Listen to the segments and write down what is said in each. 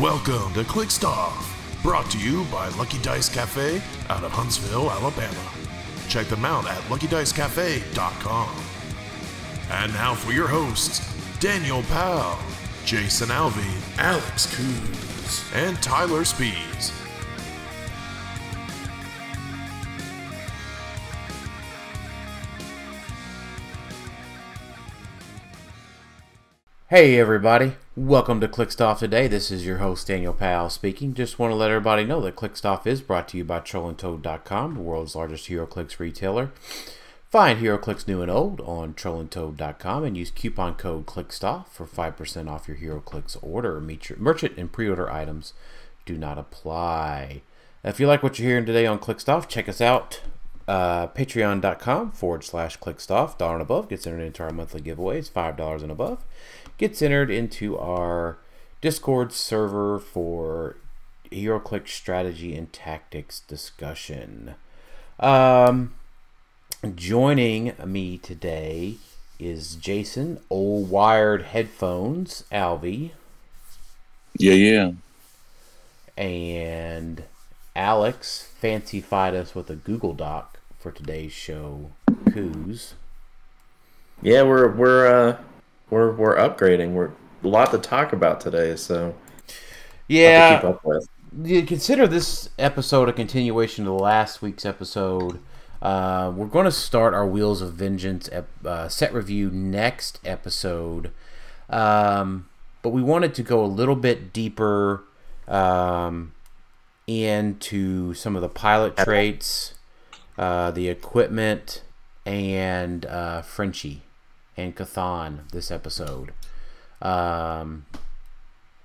Welcome to Click brought to you by Lucky Dice Cafe out of Huntsville, Alabama. Check them out at luckydicecafé.com. And now for your hosts, Daniel Powell, Jason Alvey, Alex Coons, and Tyler Spees. Hey everybody, welcome to Clixed Off today. This is your host Daniel Powell speaking. Just want to let everybody know that Clixed Off is brought to you by TrollandToad.com, the world's largest HeroClix retailer. Find HeroClix new and old on TrollandToad.com and use coupon code Clixed Off for 5% off your HeroClix order. Merchant and pre-order items do not apply. If you like what you're hearing today on Clixed Off, check us out. Uh, Patreon.com forward slash Clixed Off. Dollar and above gets entered into our monthly giveaways, $5 and above gets entered into our Discord server for HeroClix strategy and tactics discussion. Um, joining me today is Jason, old wired headphones, Alvey. Yeah, yeah. And Alex fancified us with a Google Doc for today's show, Coos. Yeah, we're we're uh we're we're upgrading. We're a lot to talk about today, so yeah. keep up with. Consider this episode a continuation of last week's episode. Uh, we're going to start our Wheels of Vengeance uh, set review next episode, um, but we wanted to go a little bit deeper um, into some of the pilot traits, uh, the equipment, and uh, Frenchie and Chthon this episode. Um,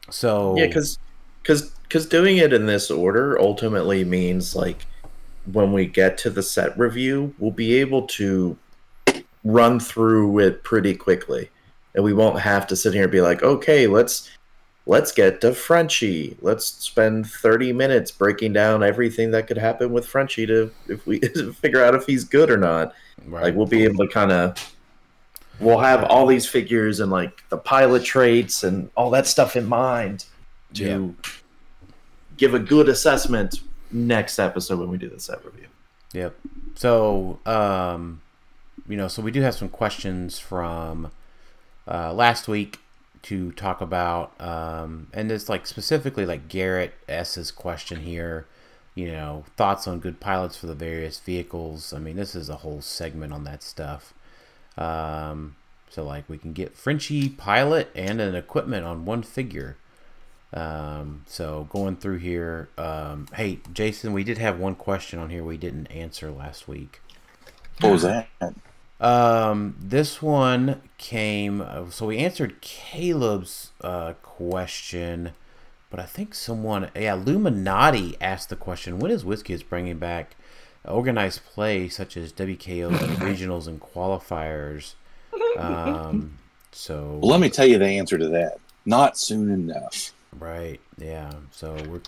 so yeah, because because because doing it in this order ultimately means like when we get to the set review, we'll be able to run through it pretty quickly, and we won't have to sit here and be like, okay, let's let's get to Frenchie. Let's spend 30 minutes breaking down everything that could happen with Frenchie to if we figure out if he's good or not. Right. Like we'll be able to kind of we'll have all these figures and like the pilot traits and all that stuff in mind to yeah. give a good assessment next episode when we do the set review. Yep. So, um, you know, so we do have some questions from uh, last week to talk about, um, and it's like specifically like Garrett S's question here. You know, thoughts on good pilots for the various vehicles. I mean, this is a whole segment on that stuff. Um, so like we can get Frenchie pilot and an equipment on one figure. Um, so going through here, um, hey Jason, we did have one question on here we didn't answer last week. What was that? Um, this one came. Uh, so we answered Caleb's uh, question, but I think someone, yeah, Illuminati asked the question: When is WizKids bringing back organized play such as WKOs, regionals, and qualifiers? Um, so well, let me tell you the answer to that. Not soon enough. Right. Yeah. So we're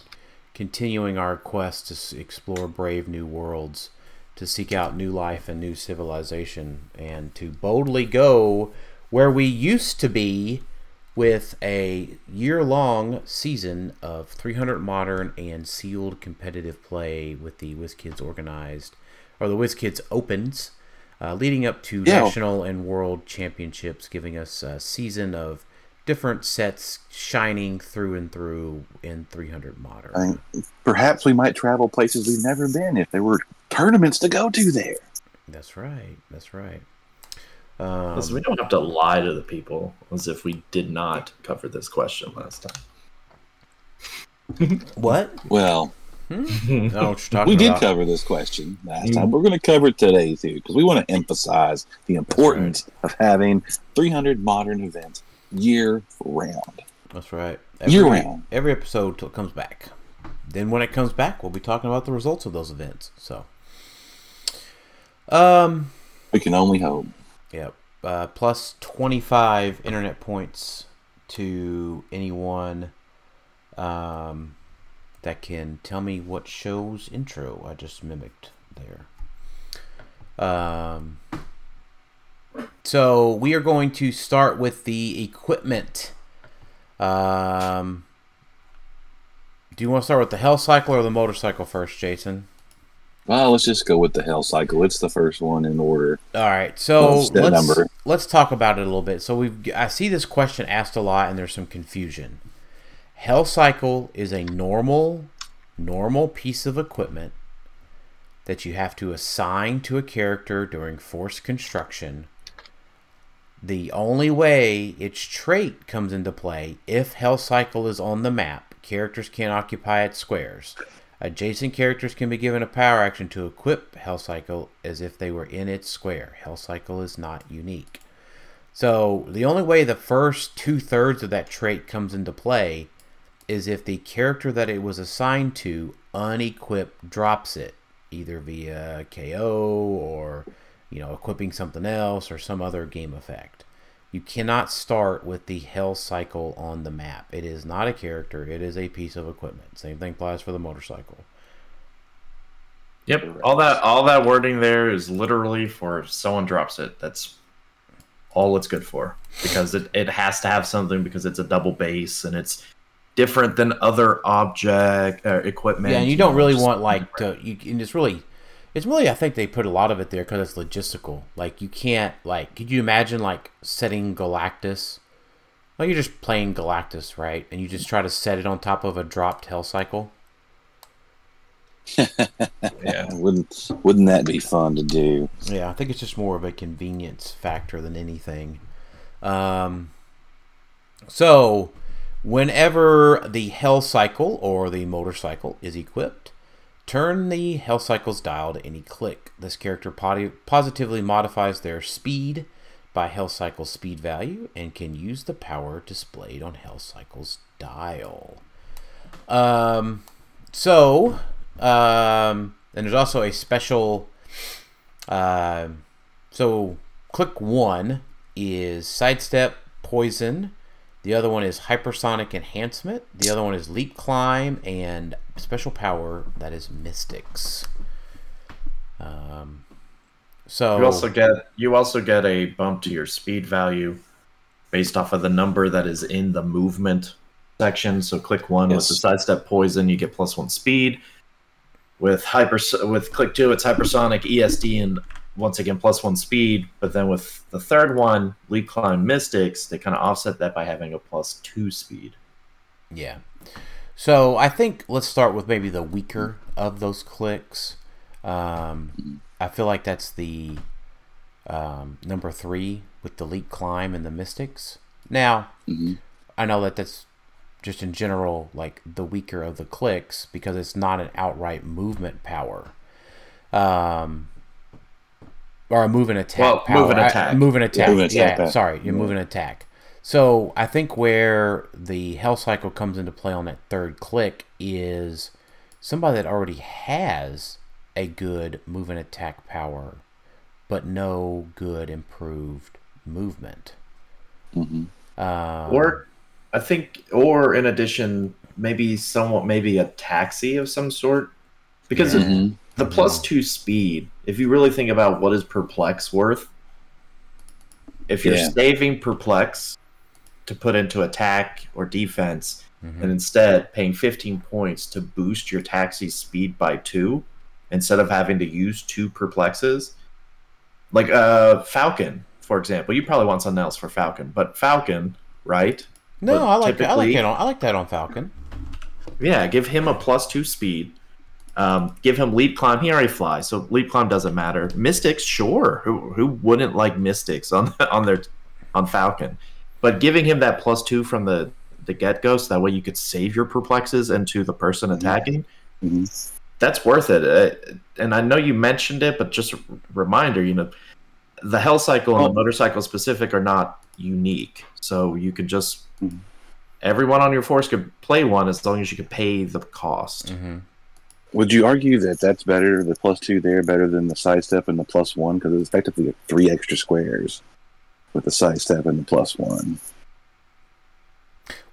continuing our quest to explore brave new worlds, to seek out new life and new civilization, and to boldly go where we used to be with a year long season of 300 modern and sealed competitive play with the WizKids organized, or the WizKids Opens, uh, leading up to yeah. national and world championships, giving us a season of different sets shining through and through in 300 modern. Perhaps we might travel places we've never been if there were tournaments to go to there. That's right. That's right. Um, Listen, we don't have to lie to the people as if we did not cover this question last time. what? Well, Hmm? we did cover this question last time. We're going to cover it today too because we want to emphasize the importance right. of having 300 modern events year round. That's right. Every, year round. Every episode till it comes back. Then when it comes back, we'll be talking about the results of those events. So, um, we can only hope. Yep. Uh, plus 25 internet points to anyone. Um, that can tell me what show's intro I just mimicked there. Um, so we are going to start with the equipment. Um, do you want to start with the hell cycle or the motorcycle first, Jason? Well, let's just go with the hell cycle. It's the first one in order. All right, so let's number. let's talk about it a little bit. So we I see this question asked a lot, and there's some confusion. Hell cycle is a normal normal piece of equipment that you have to assign to a character during force construction. The only way its trait comes into play if Hell Cycle is on the map, characters can't occupy its squares. Adjacent characters can be given a power action to equip Hell Cycle as if they were in its square. Hell Cycle is not unique. So the only way the first two thirds of that trait comes into play is if the character that it was assigned to unequipped drops it, either via KO or you know equipping something else or some other game effect. You cannot start with the hell cycle on the map. It is not a character, it is a piece of equipment. Same thing applies for the motorcycle. Yep. All that all that wording there is literally for if someone drops it. That's all it's good for. Because it, it has to have something because it's a double base and it's different than other object uh, equipment. Yeah, and you, you don't know, really want like to. You and it's really, it's really. I think they put a lot of it there because it's logistical. Like you can't like. Could you imagine like setting Galactus? Well, you're just playing Galactus, right? And you just try to set it on top of a dropped Hell Cycle. yeah, wouldn't wouldn't that be fun to do? Yeah, I think it's just more of a convenience factor than anything. Um, so Whenever the Hell Cycle or the motorcycle is equipped, turn the Hell Cycle's dial to any click. This character positively modifies their speed by Hell Cycle's speed value and can use the power displayed on Hell Cycle's dial. Um, so, um, and there's also a special. Uh, so, click one is sidestep, poison, the other one is hypersonic enhancement. The other one is leap climb and special power that is mystics. Um, so you also get you also get a bump to your speed value based off of the number that is in the movement section. So click one yes. with the sidestep poison, you get plus one speed. With hyper with click two, it's hypersonic ESD and once again plus one speed, but then with the third one, leap climb mystics, they kind of offset that by having a plus two speed. Yeah. So I think let's start with maybe the weaker of those clicks. Um, I feel like that's the um, number three with the leap climb and the mystics. Now, mm-hmm. I know that that's just in general like the weaker of the clicks because it's not an outright movement power. Um, or a move and attack. Well, power. move and attack. I, move and attack. Yeah, move and attack yeah sorry, you yeah. move and attack. So I think where the hell cycle comes into play on that third click is somebody that already has a good move and attack power, but no good improved movement. Mm-hmm. Um, or I think, or in addition, maybe somewhat, maybe a taxi of some sort, because mm-hmm. The plus two speed if you really think about what is perplex worth, if you're yeah. saving perplex to put into attack or defense, mm-hmm. and instead paying 15 points to boost your taxi speed by two, instead of having to use two perplexes, like uh Falcon, for example, you probably want something else for Falcon, but Falcon, right? No, I like I like that on I like that on Falcon. Yeah, give him a plus two speed um, give him leap climb. He already flies, so leap climb doesn't matter. Mystics, sure. Who who wouldn't like mystics on on their on Falcon? But giving him that plus two from the the get go, so that way you could save your perplexes into the person attacking. Mm-hmm. That's worth it. Uh, and I know you mentioned it, but just a reminder, you know, the hell cycle and oh. the motorcycle specific are not unique, so you could just mm-hmm. everyone on your force could play one as long as you could pay the cost. Mm-hmm. Would you argue that that's better, the plus two there, better than the sidestep and the plus one? Because it's effectively three extra squares with the sidestep and the plus one.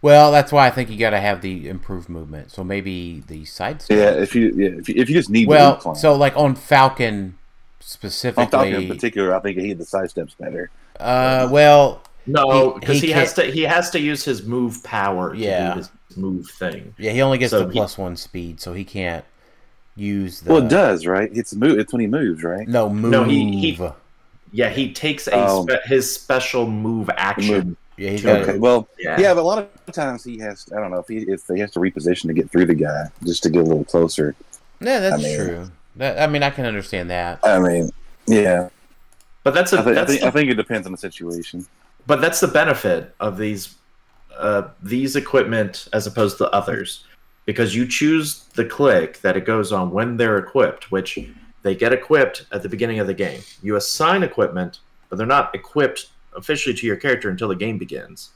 Well, that's why I think you got to have the improved movement. So maybe the sidestep. Yeah, if you yeah, if you, if you just need well, so like on Falcon specifically, on Falcon in particular, I think he had the sidesteps better. Uh, well, No, because he, he, he has to. He has to use his move power. Yeah. his move thing. Yeah, he only gets so the plus one speed, so he can't use the. Well, it does, right? It's move. It's when he moves, right? No, move. No, he, he yeah, he takes a um, spe- his special move action. Move. Yeah, he's got okay. Well, yeah. yeah, but a lot of times he has. I don't know if he if he has to reposition to get through the guy just to get a little closer. Yeah, that's I mean, true. That, I mean, I can understand that. I mean, yeah, but that's a. I, th- that's I, think, the, I think it depends on the situation. But that's the benefit of these uh, these equipment as opposed to others, because you choose the click that it goes on when they're equipped, which they get equipped at the beginning of the game. You assign equipment, but they're not equipped officially to your character until the game begins.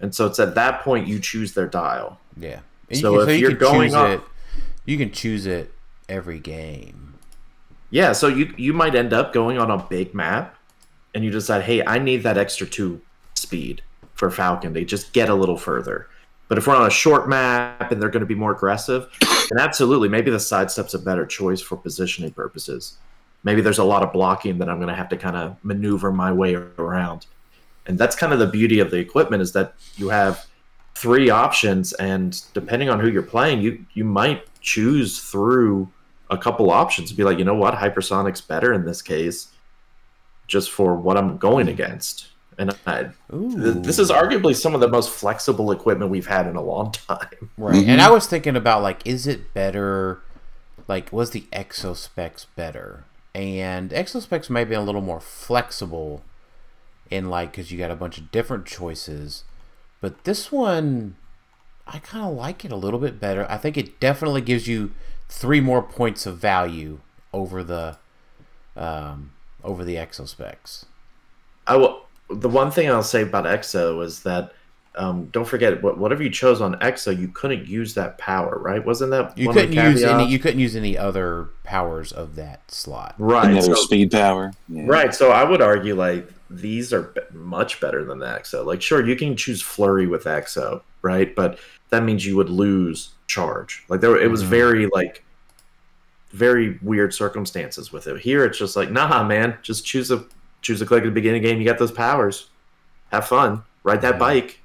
And so it's at that point you choose their dial. Yeah. so if so you are going on, it, you can choose it every game. Yeah, so you you might end up going on a big map and you decide, "Hey, I need that extra 2 speed for Falcon to just get a little further." But if we're on a short map and they're going to be more aggressive, then absolutely, maybe the sidestep's a better choice for positioning purposes. Maybe there's a lot of blocking that I'm going to have to kind of maneuver my way around. And that's kind of the beauty of the equipment is that you have three options, and depending on who you're playing, you you might choose through a couple options and be like, you know what, hypersonic's better in this case, just for what I'm going against. And I, this is arguably some of the most flexible equipment we've had in a long time. Right. Mm-hmm. And I was thinking about like, is it better? Like, was the exospecs better? And exospecs may be a little more flexible in like because you got a bunch of different choices. But this one, I kind of like it a little bit better. I think it definitely gives you three more points of value over the um, over the exospecs. I will the one thing I'll say about EXO is that um, don't forget whatever you chose on EXO, you couldn't use that power, right? Wasn't that you couldn't use any? You couldn't use any other powers of that slot, right? Any so, speed power, yeah. right? So I would argue like these are much better than the EXO. Like, sure, you can choose Flurry with EXO, right? But that means you would lose charge. Like there, it was mm-hmm. very like very weird circumstances with it. Here, it's just like, nah, man, just choose a choose a click at the beginning of the game. You got those powers. Have fun. Ride that bike.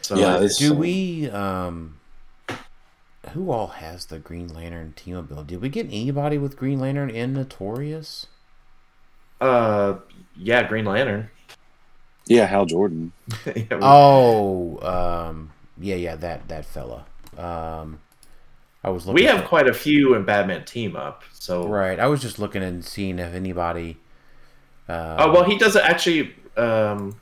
So, yeah. Do we? Um, who all has the Green Lantern team ability? Did we get anybody with Green Lantern in Notorious? Uh, yeah, Green Lantern. Yeah, Hal Jordan. yeah. Oh, um, yeah, yeah, that that fella. Um, I was looking. We have quite a few in Batman Team Up. So right, I was just looking and seeing if anybody. Uh, oh well, he doesn't actually. Um,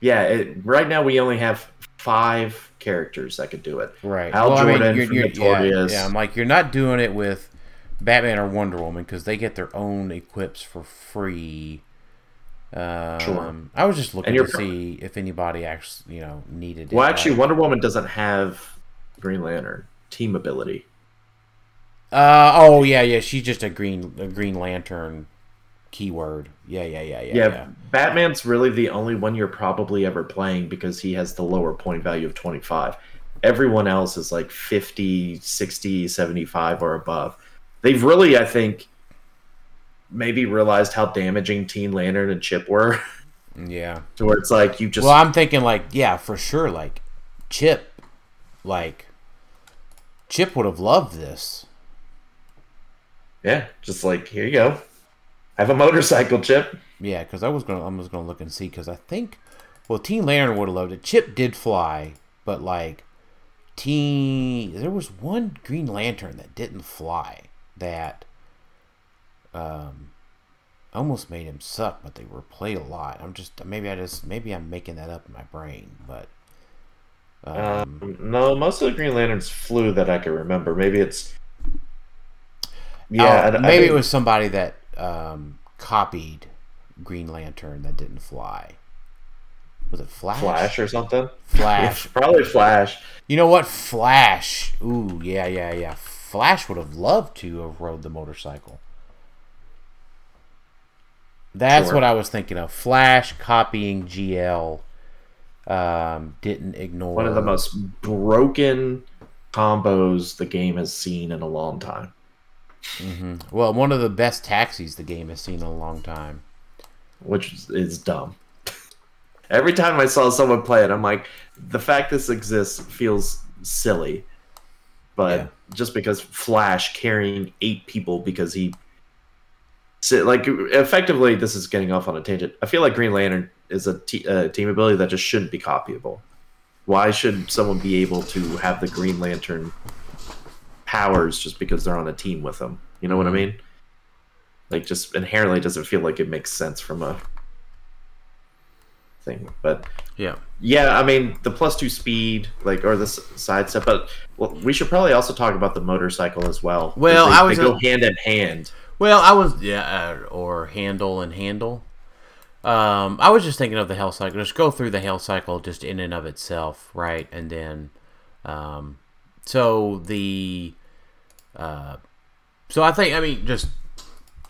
yeah, it, right now we only have five characters that could do it. Right, Al well, Jordan I mean, you're, you're, Notorious. Yeah, yeah, I'm like you're not doing it with Batman or Wonder Woman because they get their own equips for free. Um, sure. I was just looking to see if anybody actually, you know, needed. Well, actually, Wonder Woman doesn't have Green Lantern team ability. Uh oh yeah yeah she's just a green a Green Lantern keyword. Yeah yeah yeah yeah. Yeah, yeah. Batman's really the only one you're probably ever playing because he has the lower point value of 25. Everyone else is like 50, 60, 75 or above. They've really I think maybe realized how damaging Teen Lantern and Chip were. Yeah. to where it's like you just Well, I'm thinking like yeah, for sure like Chip like Chip would have loved this. Yeah, just like here you go. I Have a motorcycle, Chip. Yeah, because I was gonna, I was gonna look and see because I think, well, Teen Lantern would have loved it. Chip did fly, but like, Teen, there was one Green Lantern that didn't fly that, um, almost made him suck, but they were played a lot. I'm just maybe I just maybe I'm making that up in my brain, but um, um, no, most of the Green Lanterns flew that I can remember. Maybe it's yeah. Oh, maybe it was somebody that um, copied Green Lantern that didn't fly. Was it Flash? Flash or something? Flash, probably Flash. You know what? Flash. Ooh, yeah, yeah, yeah. Flash would have loved to have rode the motorcycle. That's sure. what I was thinking of. Flash copying GL um, didn't ignore one of the most broken combos the game has seen in a long time. Mm-hmm. Well, one of the best taxis the game has seen in a long time. which is dumb. Every time I saw someone play it, I'm like, the fact this exists feels silly. But yeah. just because Flash carrying eight people because he like effectively this is getting off on a tangent. I feel like Green Lantern is a, t- a team ability that just shouldn't be copyable. Why should someone be able to have the Green Lantern powers just because they're on a team with them? You know what I mean? Like, just inherently doesn't feel like it makes sense from a thing. But yeah, yeah. I mean, the plus two speed, like, or the side step. But well, we should probably also talk about the motorcycle as well. Well, they, I was they go hand in hand. Well, I was yeah, uh, or handle and handle. Um, I was just thinking of the hell cycle. Just go through the hell cycle just in and of itself, right? And then, um, so the, uh, so I think I mean just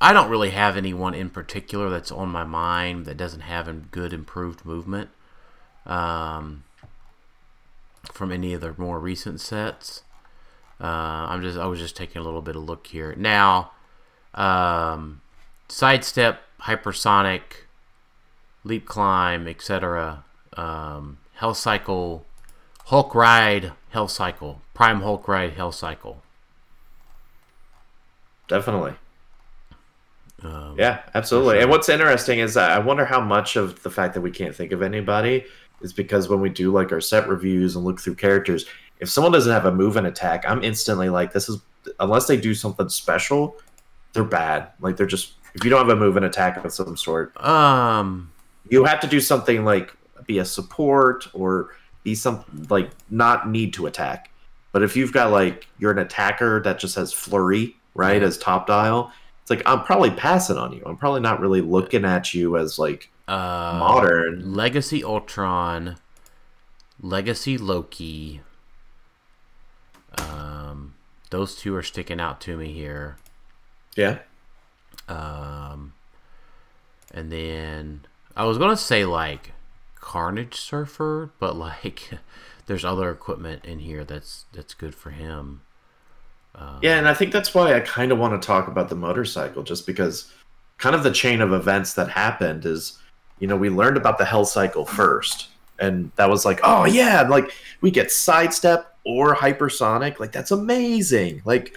I don't really have anyone in particular that's on my mind that doesn't have a good improved movement. Um, from any of the more recent sets. Uh, I'm just I was just taking a little bit of look here now um, sidestep, hypersonic, leap climb, etc. Um, Hell Cycle, Hulk Ride, Hell Cycle, Prime Hulk Ride, Hell Cycle. Definitely. Um, yeah, absolutely. Sure. And what's interesting is I wonder how much of the fact that we can't think of anybody is because when we do like our set reviews and look through characters, if someone doesn't have a move and attack, I'm instantly like, this is unless they do something special, they're bad. Like they're just if you don't have a move and attack of some sort, um, you have to do something like be a support or be some like not need to attack. But if you've got like you're an attacker that just has flurry right as top dial, it's like I'm probably passing on you. I'm probably not really looking at you as like uh, modern Legacy Ultron, Legacy Loki. Um, those two are sticking out to me here. Yeah. Um, and then I was gonna say like Carnage Surfer, but like there's other equipment in here that's that's good for him. Um, yeah, and I think that's why I kind of want to talk about the motorcycle, just because kind of the chain of events that happened is, you know, we learned about the Hell Cycle first, and that was like, oh yeah, like we get sidestep or hypersonic, like that's amazing. Like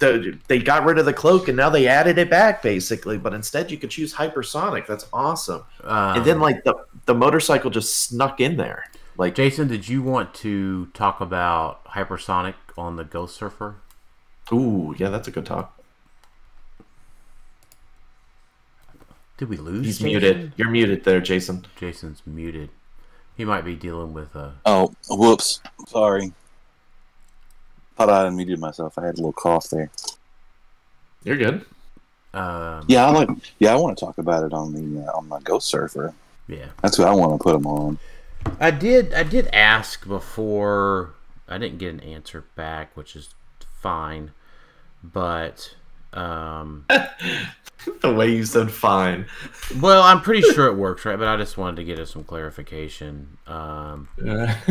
the, they got rid of the cloak and now they added it back basically. But instead you could choose hypersonic. That's awesome. Um, and then like the the motorcycle just snuck in there. Like jason did you want to talk about hypersonic on the ghost surfer? Ooh yeah that's a good talk. Did we lose he's jason? muted. You're muted there jason. Jason's muted. He might be dealing with a oh whoops. Sorry thought I unmuted myself. I had a little cough there. You're good. Um, yeah, I like. Yeah, I want to talk about it on the uh, on my Ghost Surfer. Yeah, that's what I want to put them on. I did. I did ask before. I didn't get an answer back, which is fine. But um, the way you said fine. Well, I'm pretty sure it works, right? But I just wanted to get us some clarification. Um,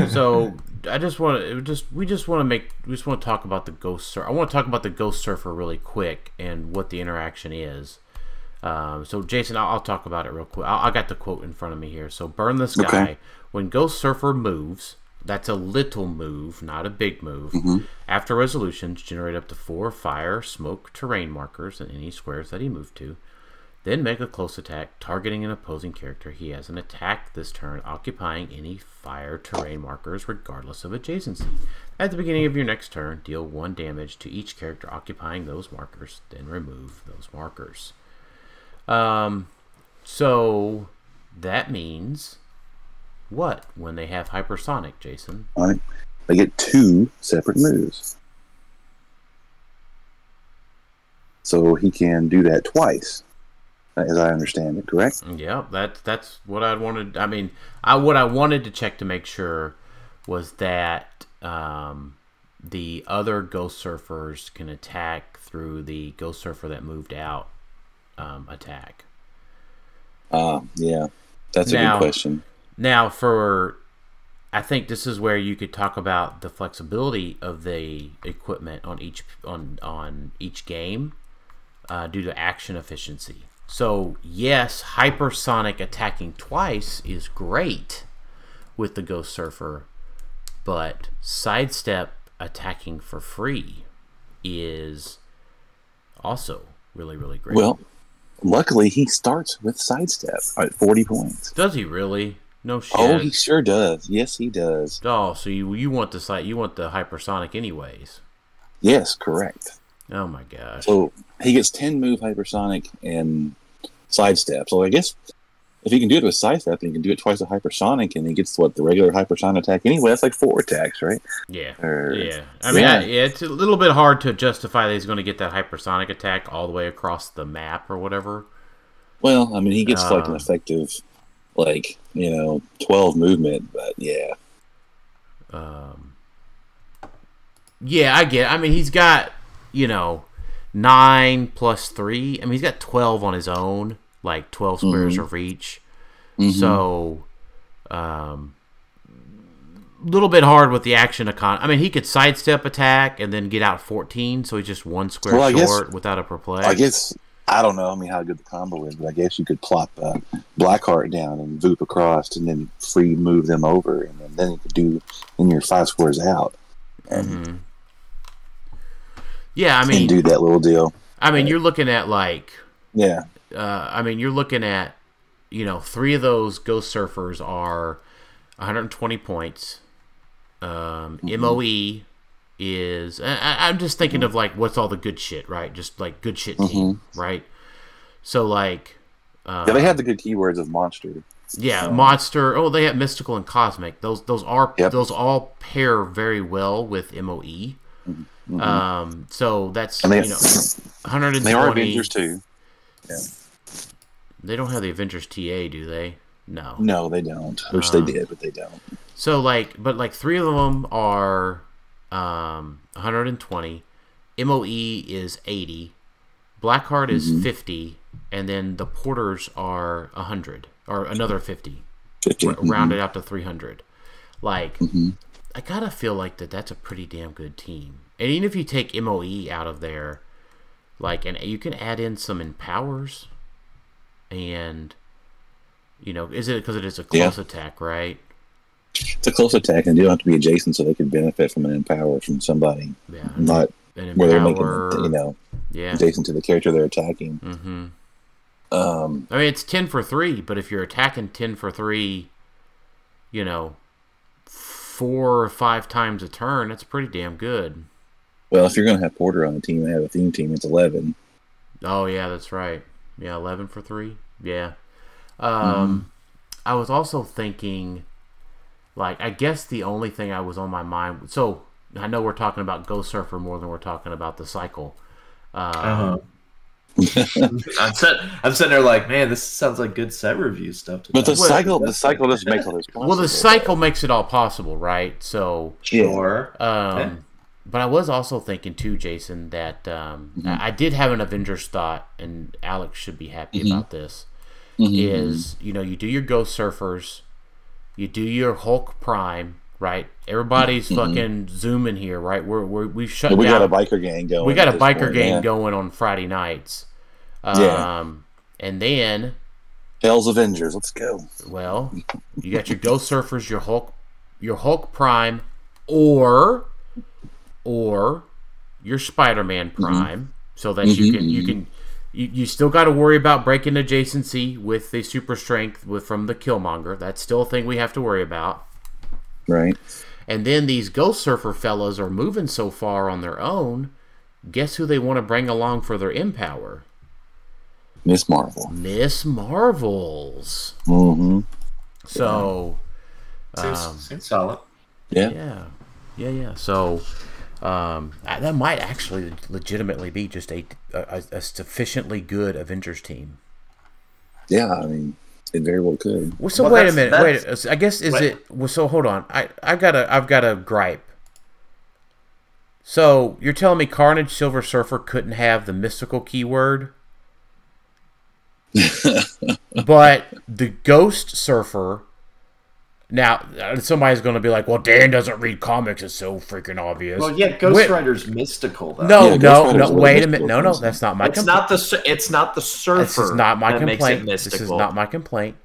so I just want to just we just want to make we just want to talk about the ghost surfer. I want to talk about the ghost surfer really quick and what the interaction is. Um, so Jason, I'll, I'll, talk about it real quick. I, I, got the quote in front of me here. So burn the sky. Okay. When Ghost Surfer moves, that's a little move, not a big move. Mm-hmm. After resolutions, generate up to four fire, smoke, terrain markers in any squares that he moved to. Then make a close attack, targeting an opposing character. He has an attack this turn, occupying any fire terrain markers regardless of adjacency. At the beginning of your next turn, deal one damage to each character occupying those markers, then remove those markers. Um, so that means what when they have hypersonic, Jason? Right. They get two separate moves. So he can do that twice, as I understand it, correct? Yeah, that that's what I wanted. I mean, I what I wanted to check to make sure was that um, the other Ghost Surfers can attack through the Ghost Surfer that moved out um, attack. Ah, uh, yeah, that's now, a good question. Now, for I think this is where you could talk about the flexibility of the equipment on each on on each game uh, due to action efficiency. So, yes, hypersonic attacking twice is great with the Ghost Surfer, but sidestep attacking for free is also really, really great. Well, luckily he starts with sidestep at 40 points. Does he really? No shit. Oh, he sure does. Yes, he does. Oh, so you you want the site you want the hypersonic anyways. Yes, correct. Oh my gosh. So he gets 10 move hypersonic and sidestep. So I guess if he can do it with sidestep, and he can do it twice with hypersonic, and he gets what the regular hypersonic attack anyway. That's like four attacks, right? Yeah, or, yeah. I mean, yeah. I, it's a little bit hard to justify that he's going to get that hypersonic attack all the way across the map or whatever. Well, I mean, he gets um, like an um, effective, like you know, twelve movement, but yeah. Um. Yeah, I get. It. I mean, he's got you know nine plus three. I mean, he's got twelve on his own, like twelve squares mm-hmm. of reach. Mm-hmm. So, um, little bit hard with the action econ. I mean, he could sidestep attack and then get out fourteen, so he's just one square well, short guess, without a perplex. I guess I don't know. I mean, how good the combo is, but I guess you could plop uh, Blackheart down and voop across, and then free move them over, and then, then you could do in your five squares out. And, mm-hmm. Yeah, I mean, do that little deal. I mean, you're looking at like, yeah. Uh, I mean, you're looking at, you know, three of those Ghost Surfers are 120 points. Um, mm-hmm. MOE is. I, am just thinking of like what's all the good shit, right? Just like good shit team, mm-hmm. right? So like, uh, yeah, they have the good keywords of monster. Yeah, so. monster. Oh, they have mystical and cosmic. Those those are yep. those all pair very well with MOE. Mm-hmm. Mm-hmm. Um, so that's they, you know, 120. They are Avengers too. Yeah. They don't have the Avengers TA, do they? No. No, they don't. Wish um, they did, but they don't. So like, but like three of them are um, 120. MOE is 80. Blackheart mm-hmm. is 50, and then the Porters are 100 or another 50. 50. R- mm-hmm. Rounded out to 300. Like, mm-hmm. I gotta feel like that. That's a pretty damn good team. And even if you take MOE out of there, like, and you can add in some empowers, and you know, is it because it is a close yeah. attack, right? It's a close attack, and you don't have to be adjacent, so they could benefit from an empower from somebody. Yeah, not where they're making you know, yeah, adjacent to the character they're attacking. Mm-hmm. Um, I mean, it's ten for three, but if you're attacking ten for three, you know, four or five times a turn, that's pretty damn good. Well, if you're going to have Porter on the team and have a theme team, it's 11. Oh, yeah, that's right. Yeah, 11 for three. Yeah. Um, mm-hmm. I was also thinking, like, I guess the only thing I was on my mind. So I know we're talking about Ghost Surfer more than we're talking about the cycle. Um, uh-huh. I'm, set, I'm sitting there like, man, this sounds like good set review stuff. but the cycle, the cycle doesn't make all this possible. Well, the cycle makes it all possible, right? So, sure. Um, but I was also thinking too, Jason, that um, mm-hmm. I, I, did have an Avengers thought, and Alex should be happy mm-hmm. about this. Mm-hmm. Is you know you do your Ghost Surfers, you do your Hulk Prime, right? Everybody's mm-hmm. fucking zooming here, right? We're, we're we've shut. We down. got a biker gang going. We got a biker point, gang yeah. going on Friday nights. Um, yeah. And then Hell's Avengers, let's go. Well, you got your Ghost Surfers, your Hulk, your Hulk Prime, or or your Spider-Man mm-hmm. Prime, mm-hmm. so that mm-hmm. you can you can you, you still got to worry about breaking adjacency with the super strength with from the Killmonger. That's still a thing we have to worry about. Right. And then these Ghost Surfer fellas are moving so far on their own. Guess who they want to bring along for their empower? Miss Marvel. Miss Marvels. Mm-hmm. So, yeah. um, seems, seems solid. Yeah. Yeah. Yeah. Yeah. So, um, that might actually legitimately be just a, a, a sufficiently good Avengers team. Yeah, I mean, it very well could. Well, so well, wait a minute. Wait, I guess is wait. it? Well, so hold on. I I got a I've got a gripe. So you're telling me Carnage Silver Surfer couldn't have the mystical keyword, but the Ghost Surfer Now, somebody's going to be like, "Well, Dan doesn't read comics. It's so freaking obvious." Well, yeah, Ghost Wait, Rider's mystical. Though. No, yeah, no, no. Wait a minute. No, no, that's not my. It's compl- not the. It's not the surfer. This is not my complaint. This is not my complaint.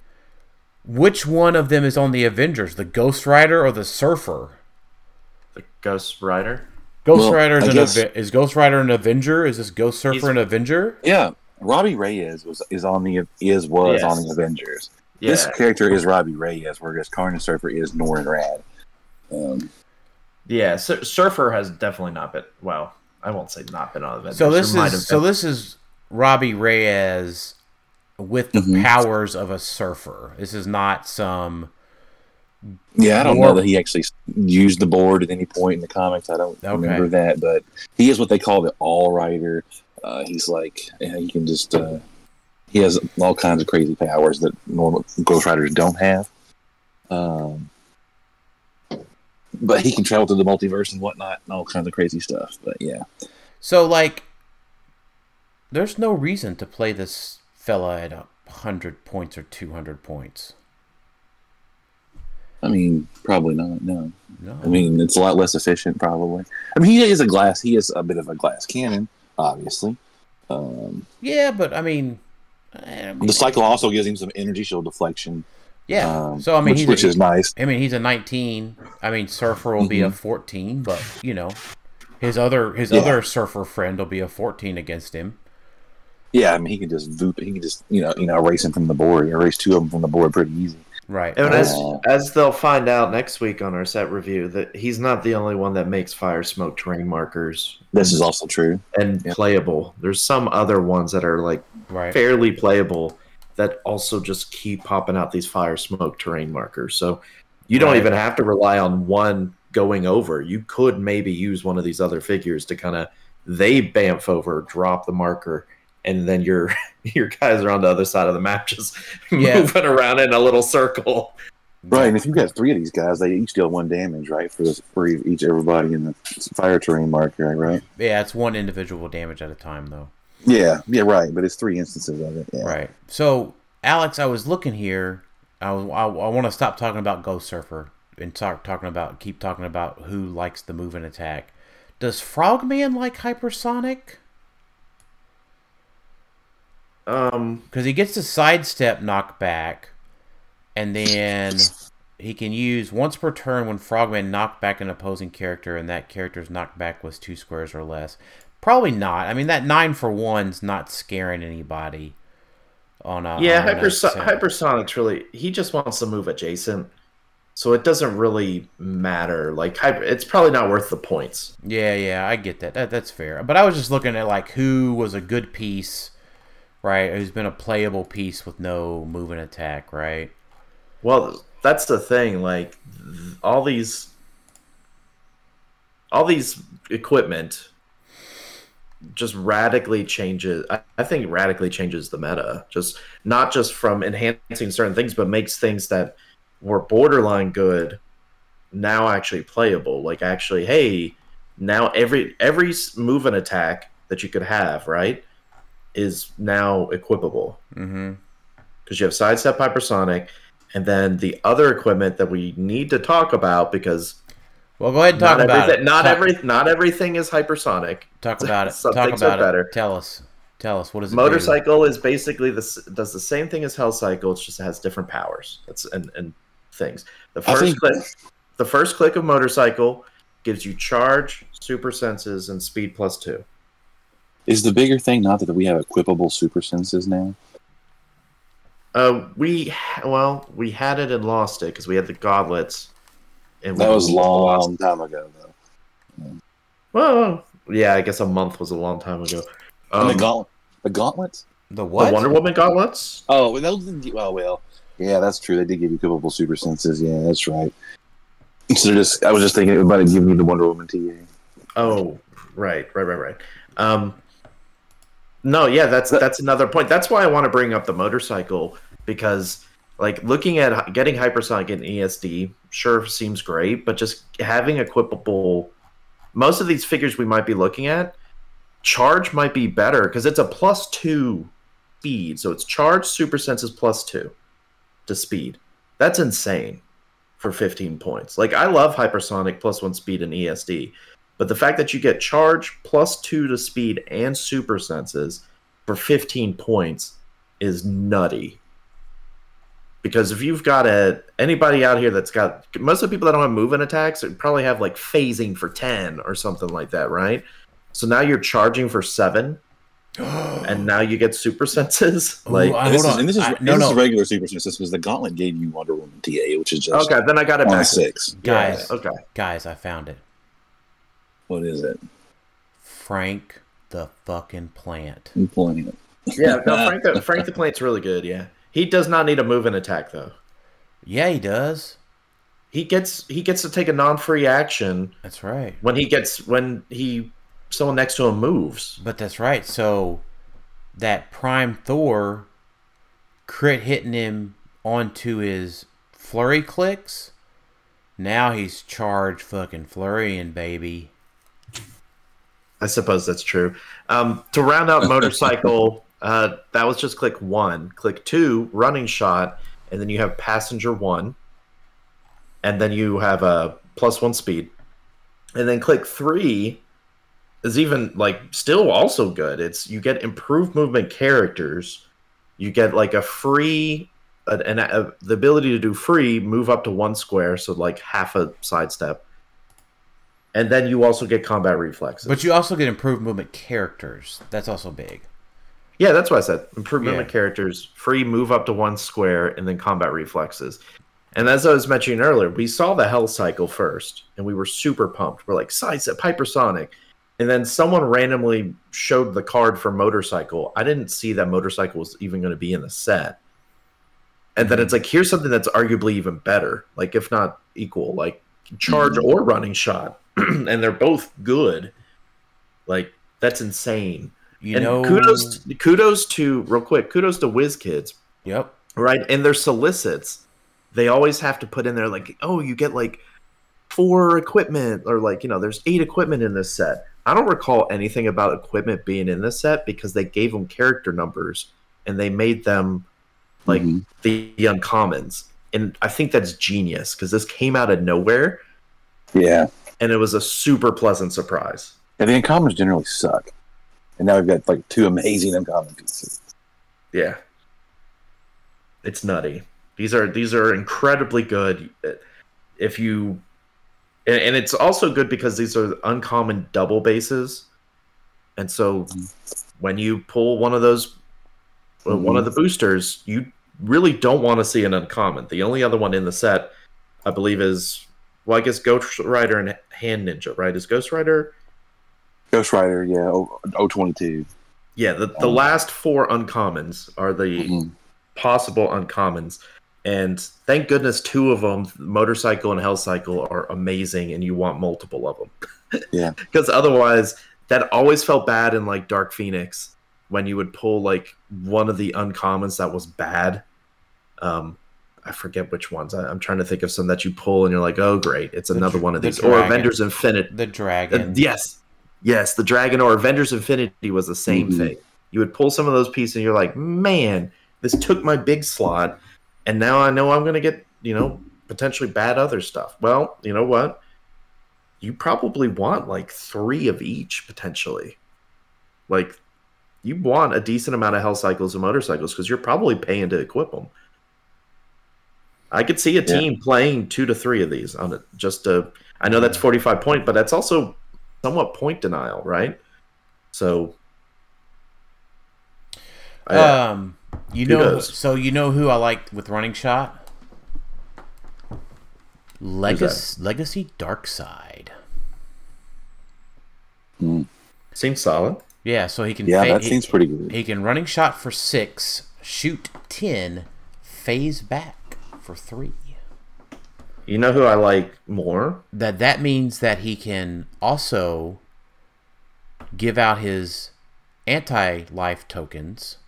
Which one of them is on the Avengers? The Ghost Rider or the Surfer? The Ghost Rider. Ghost well, Rider is, guess, an, is Ghost Rider an Avenger? Is this Ghost Surfer an Avenger? Yeah, Robbie Reyes was is on the is was yes. on the Avengers. Yeah. This character is Robbie Reyes, whereas Carnage Surfer is Norrin Radd. Um, yeah, Surfer has definitely not been. Well, I won't say not been on Avengers. So this is so this is Robbie Reyes with the mm-hmm. powers of a surfer. This is not some. Yeah, I don't know that he actually used the board at any point in the comics. I don't okay. remember that, but he is what they call the All Rider. Uh, he's like yeah, he can just uh, he has all kinds of crazy powers that normal Ghost Riders don't have. Um, but he can travel to the multiverse and whatnot and all kinds of crazy stuff. But yeah. So like, there's no reason to play this fella at a hundred points or two hundred points. I mean, probably not. No. no. I mean, it's a lot less efficient, probably. I mean, he is a glass. He is a bit of a glass cannon, obviously. Um, yeah, but I mean, I mean, the cycle also gives him some energy shield deflection. Yeah. Um, so I mean, which, which a, is nice. I mean, he's a 19. I mean, Surfer will mm-hmm. be a mm-hmm. 14, but you know, his other his yeah. other Surfer friend will be a 14 against him. Yeah, I mean, he can just voop. He can just you know you know erase him from the board. Erase two of them from the board pretty easy. Right. And as as they'll find out next week on our set review, that he's not the only one that makes fire smoke terrain markers. This is also true. And yeah. playable. There's some other ones that are like right. fairly playable that also just keep popping out these fire smoke terrain markers. So you don't right. even have to rely on one going over. You could maybe use one of these other figures to kind of they bamf over, drop the marker, and then your your guys are on the other side of the map just yeah. moving around in a little circle. Right, and if you've got three of these guys, they each deal one damage, right? For this, for each everybody in the fire terrain marker, right? Yeah, it's one individual damage at a time, though. Yeah, yeah, right. But it's three instances of it. Yeah. Right. So, Alex, I was looking here. I was, I, I want to stop talking about Ghost Surfer and talk talking about keep talking about who likes the move and attack. Does Frogman like hypersonic? Um, because he gets the sidestep knockback, and then he can use once per turn when Frogman knocked back an opposing character, and that character's knockback was two squares or less. Probably not. I mean, that nine for one's not scaring anybody. On a yeah, on Hyperso- hypersonic's really he just wants to move adjacent, so it doesn't really matter. Like, it's probably not worth the points. Yeah, yeah, I get that. that. That's fair. But I was just looking at like who was a good piece right? Who's been a playable piece with no movement attack, right? Well, that's the thing. Like all these, all these equipment just radically changes. I, I think radically changes the meta. Just not just from enhancing certain things, but makes things that were borderline good now actually playable. Like actually, hey, now every every move and attack that you could have, right? Is now equipable. Because mm-hmm. you have sidestep hypersonic, and then the other equipment that we need to talk about because. Well, go ahead and talk about it. Not talk, every not everything is hypersonic. Talk about it. Some talk things about are better. Tell us. Tell us what is it? Motorcycle do? is basically this does the same thing as Hell Cycle. It just has different powers. That's and, and things. The first think... click, the first click of motorcycle gives you charge, super senses, and speed plus two. Is the bigger thing not that we have equipable super senses now? Uh, we well, we had it and lost it because we had the gauntlets. And that was a long time ago, though. Yeah. Well, yeah, I guess a month was a long time ago. Um, the gauntlet, the gauntlets, the what? The Wonder Woman gauntlets. Oh, those didn't. Oh well, yeah, that's true. They did give you equipable super senses. Yeah, that's right. So they're just, I was just thinking about it giving you the Wonder Woman TA. Oh, right, right, right, right. Um, no, yeah, that's that's another point. That's why I want to bring up the motorcycle because like looking at getting hypersonic in ESD sure seems great, but just having equipable most of these figures we might be looking at charge might be better because it's a plus two speed. So it's charge super senses plus two to speed. That's insane for 15 points. Like I love hypersonic plus one speed and ESD, but the fact that you get charge plus two to speed and super senses for 15 points is nutty. Because if you've got a anybody out here that's got most of the people that don't have moving attacks probably have like phasing for 10 or something like that, right? So now you're charging for seven and now you get super senses. Like Ooh, this is, and this is, I, no, this no. is regular super senses because the gauntlet gave you Wonder Woman TA, which is just okay. Then I got it back six. Guys, yeah, okay, guys, I found it. What is it? Frank the fucking plant. Plant. Yeah, no, Frank the Frank the plant's really good. Yeah, he does not need a move and attack though. Yeah, he does. He gets he gets to take a non-free action. That's right. When he gets when he someone next to him moves. But that's right. So that Prime Thor crit hitting him onto his flurry clicks. Now he's charged fucking flurrying, baby. I suppose that's true. Um, to round out motorcycle, uh, that was just click one. Click two, running shot, and then you have passenger one, and then you have a plus one speed, and then click three is even like still also good. It's you get improved movement characters, you get like a free an, a, the ability to do free move up to one square, so like half a sidestep, and then you also get combat reflexes. But you also get improved movement characters. That's also big. Yeah, that's what I said. Improved yeah. movement characters, free move up to one square, and then combat reflexes. And as I was mentioning earlier, we saw the Hell Cycle first, and we were super pumped. We're like, sidestep, hypersonic and then someone randomly showed the card for motorcycle. I didn't see that motorcycle was even going to be in the set. And then it's like, here's something that's arguably even better, like if not equal, like charge mm-hmm. or running shot, and they're both good. Like that's insane. You and know, kudos, kudos to real quick, kudos to WizKids. Yep. Right, and their solicits, they always have to put in there like, oh, you get like four equipment, or like you know, there's eight equipment in this set I don't recall anything about equipment being in this set because they gave them character numbers and they made them like mm-hmm. the, the uncommons. And I think that's genius because this came out of nowhere. Yeah. And it was a super pleasant surprise. Yeah, the uncommons generally suck. And now we've got like two amazing uncommon pieces. Yeah. It's nutty. These are these are incredibly good. If you and, and it's also good because these are uncommon double bases, and so when you pull one of those, mm-hmm. one of the boosters, you really don't want to see an uncommon. The only other one in the set, I believe, is well, I guess Ghost Rider and Hand Ninja, right? Is Ghost Rider? Ghost Rider, yeah, O twenty two. Yeah, the, the um, last four uncommons are the mm-hmm. possible uncommons. And thank goodness two of them, Motorcycle and Hell Cycle, are amazing, and you want multiple of them. yeah. Because otherwise, that always felt bad in like Dark Phoenix when you would pull like one of the uncommons that was bad. Um, I forget which ones. I, am trying to think of some that you pull and you're like, oh great, it's the another one of these. Dragon. Or Avengers Infinite. The dragon. Uh, yes, yes, the dragon or Avengers Infinity was the same mm-hmm. thing. You would pull some of those pieces and you're like, man, this took my big slot and now I know I'm going to get, you know, potentially bad other stuff. Well, you know what? You probably want like three of each potentially. Like, you want a decent amount of hell cycles and motorcycles because you're probably paying to equip them. I could see a team yeah. playing two to three of these on it. Just to, I know that's 45 point, but that's also somewhat point denial, right? So, um, you know, so you know who I like with running shot? Legacy, Legacy Darkseid. Mm. Seems solid. Yeah, so he can. Yeah, that he, seems pretty good. He can running shot for six, shoot ten, phase back for three. You know who I like more? That that means that he can also give out his anti-life tokens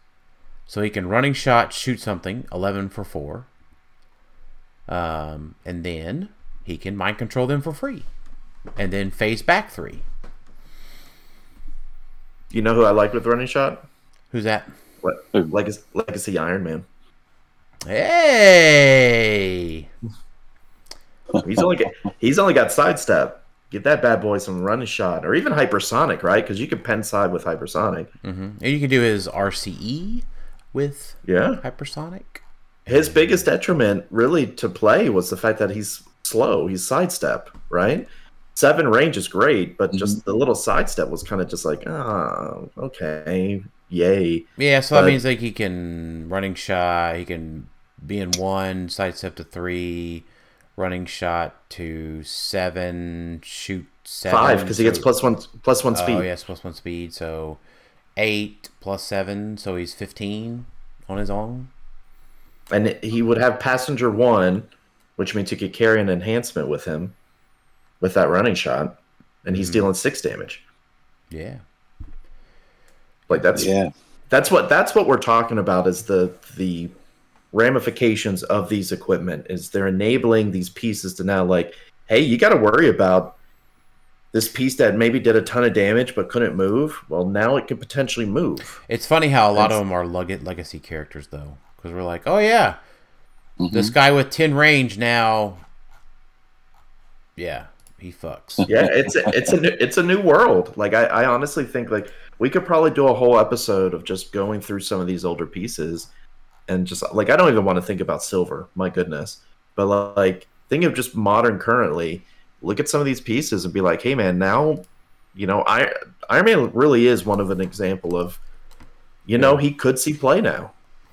so he can running shot, shoot something, 11 for 4. Um, and then he can mind control them for free. And then phase back 3. You know who I like with running shot? Who's that? What? Legacy, Legacy Iron Man. Hey! He's only got, he's only got sidestep. Get that bad boy some running shot, or even hypersonic, right? Because you can pen side with hypersonic. Mm-hmm. And you can do his RCE with yeah hypersonic. His biggest detriment, really, to play was the fact that he's slow. He's sidestep, right? Seven range is great, but mm-hmm. just the little sidestep was kind of just like, oh, okay, yay. Yeah, so but, that means like he can running shot, he can be in one, sidestep to three, running shot to seven, shoot seven. Five because so, he gets plus one plus one speed. Oh yes, plus one speed. So eight plus seven, so he's fifteen on his own. And he would have passenger one, which means he could carry an enhancement with him with that running shot, and he's mm dealing six damage. Yeah. Like that's yeah. That's what that's what we're talking about is the the ramifications of these equipment is they're enabling these pieces to now like, hey, you got to worry about this piece that maybe did a ton of damage but couldn't move. Well, now it can potentially move. It's funny how a lot of them are legacy characters though, because we're like, oh yeah, mm-hmm. this guy with ten range now, yeah, he fucks. Yeah, it's a, it's a new, it's a new world. Like I, I honestly think like we could probably do a whole episode of just going through some of these older pieces and just like I don't even want to think about silver. My goodness, but like think of just modern currently. Look at some of these pieces and be like, hey man, now you know I Iron Man really is one of an example of you know he could see play now.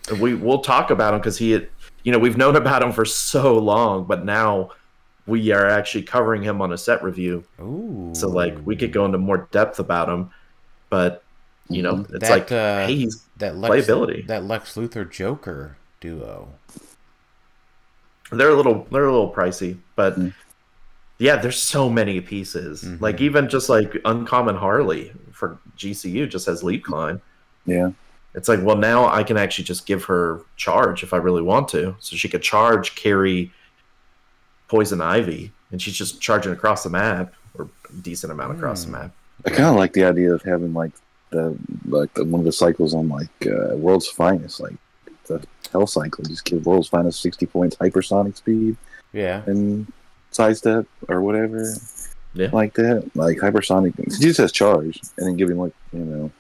And we we'll talk about him because he had, you know we've known about him for so long, but now we are actually covering him on a set review. Ooh. So like we could go into more depth about him, but you know it's that, like uh, hey he's that Lex, playability. That Lex Luthor Joker duo. They're a little they're a little pricey, but mm. yeah, there's so many pieces. Mm-hmm. Like even just like Uncommon Harley for GCU just has lead climb. Yeah. It's like, well, now I can actually just give her charge if I really want to. So she could charge, carry poison ivy, and she's just charging across the map or decent amount across mm. the map. I kind of like the idea of having like the like the, one of the cycles on like uh, World's Finest, like the Hell cycle. Just give World's Finest sixty points hypersonic speed. Yeah. And sidestep or whatever. Yeah. Like that, like hypersonic. He just has charge, and then give him like you know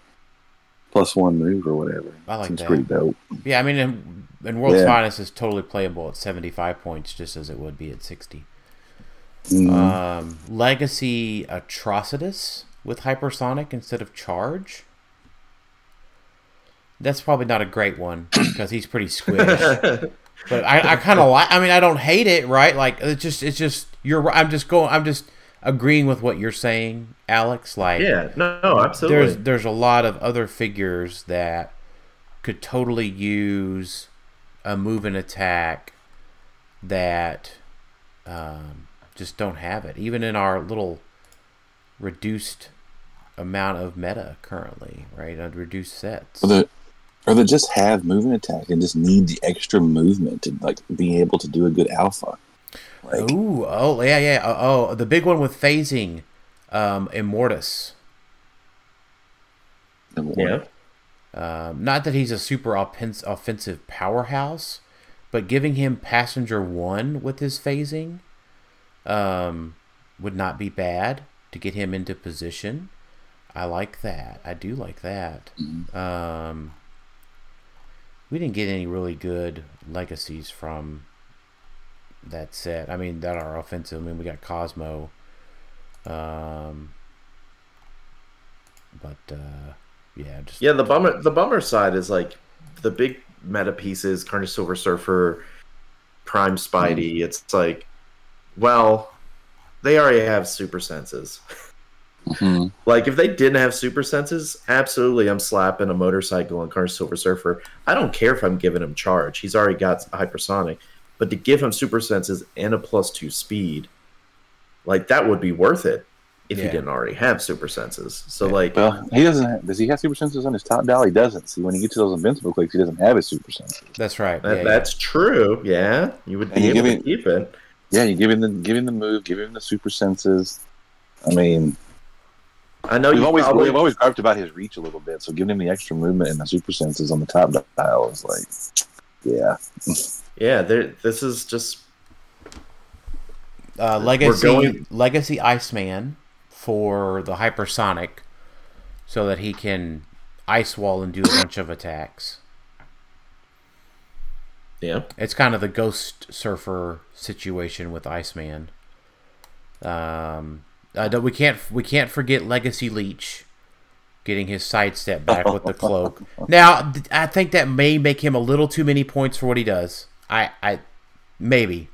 plus one move or whatever. I like Seems that. pretty dope. Yeah, I mean, and, and World's yeah. Finest is totally playable at seventy five points, just as it would be at 60 mm-hmm. Um, Legacy Atrocitus with hypersonic instead of charge. That's probably not a great one because he's pretty squish. but I, I kind of like. I mean, I don't hate it, right? Like it's just, it's just you're. I'm just going. I'm just agreeing with what you're saying, Alex. Like, yeah, no, no, absolutely. There's there's a lot of other figures that could totally use a move and attack that um, just don't have it. Even in our little reduced amount of meta currently, right? On reduced sets. Or they, or they just have movement attack and just need the extra movement to like be able to do a good alpha. Like, Ooh, oh yeah, yeah. Oh, oh, the big one with phasing, um, Immortus. Yeah. Um, not that he's a super offensive powerhouse, but giving him passenger one with his phasing um, would not be bad to get him into position. I like that. I do like that. Mm-hmm. Um, we didn't get any really good legacies from that set. I mean, that are offensive. I mean, we got Cosmo. Um, but uh, yeah, just yeah. The bummer, the bummer side is like the big meta pieces: Carnage Silver Surfer, Prime Spidey. Mm-hmm. It's like, well, they already have super senses. Mm-hmm. Like if they didn't have super senses, absolutely, I'm slapping a motorcycle on Car Silver Surfer. I don't care if I'm giving him charge; he's already got hypersonic. But to give him super senses and a plus two speed, like that would be worth it if yeah. he didn't already have super senses. So yeah. like, well, he doesn't. Have, does he have super senses on his top dial? He doesn't. See, when he gets to those invincible clicks, he doesn't have his super senses. That's right. That, yeah, that's true. Yeah, you would be able to keep it. Yeah, you give him the give him the move, give him the super senses. I mean, I know we've always probably... we've always griped about his reach a little bit, so giving him the extra movement and the super senses on the top dial is like, yeah, yeah. There, this is just Uh, Legacy going... Legacy Iceman for the hypersonic, so that he can ice wall and do a bunch of attacks. Yeah, it's kind of the Ghost Surfer situation with Iceman. Um, uh, we can't we can't forget Legacy Leech getting his sidestep back with the cloak. Now, I think that may make him a little too many points for what he does. I, I, maybe.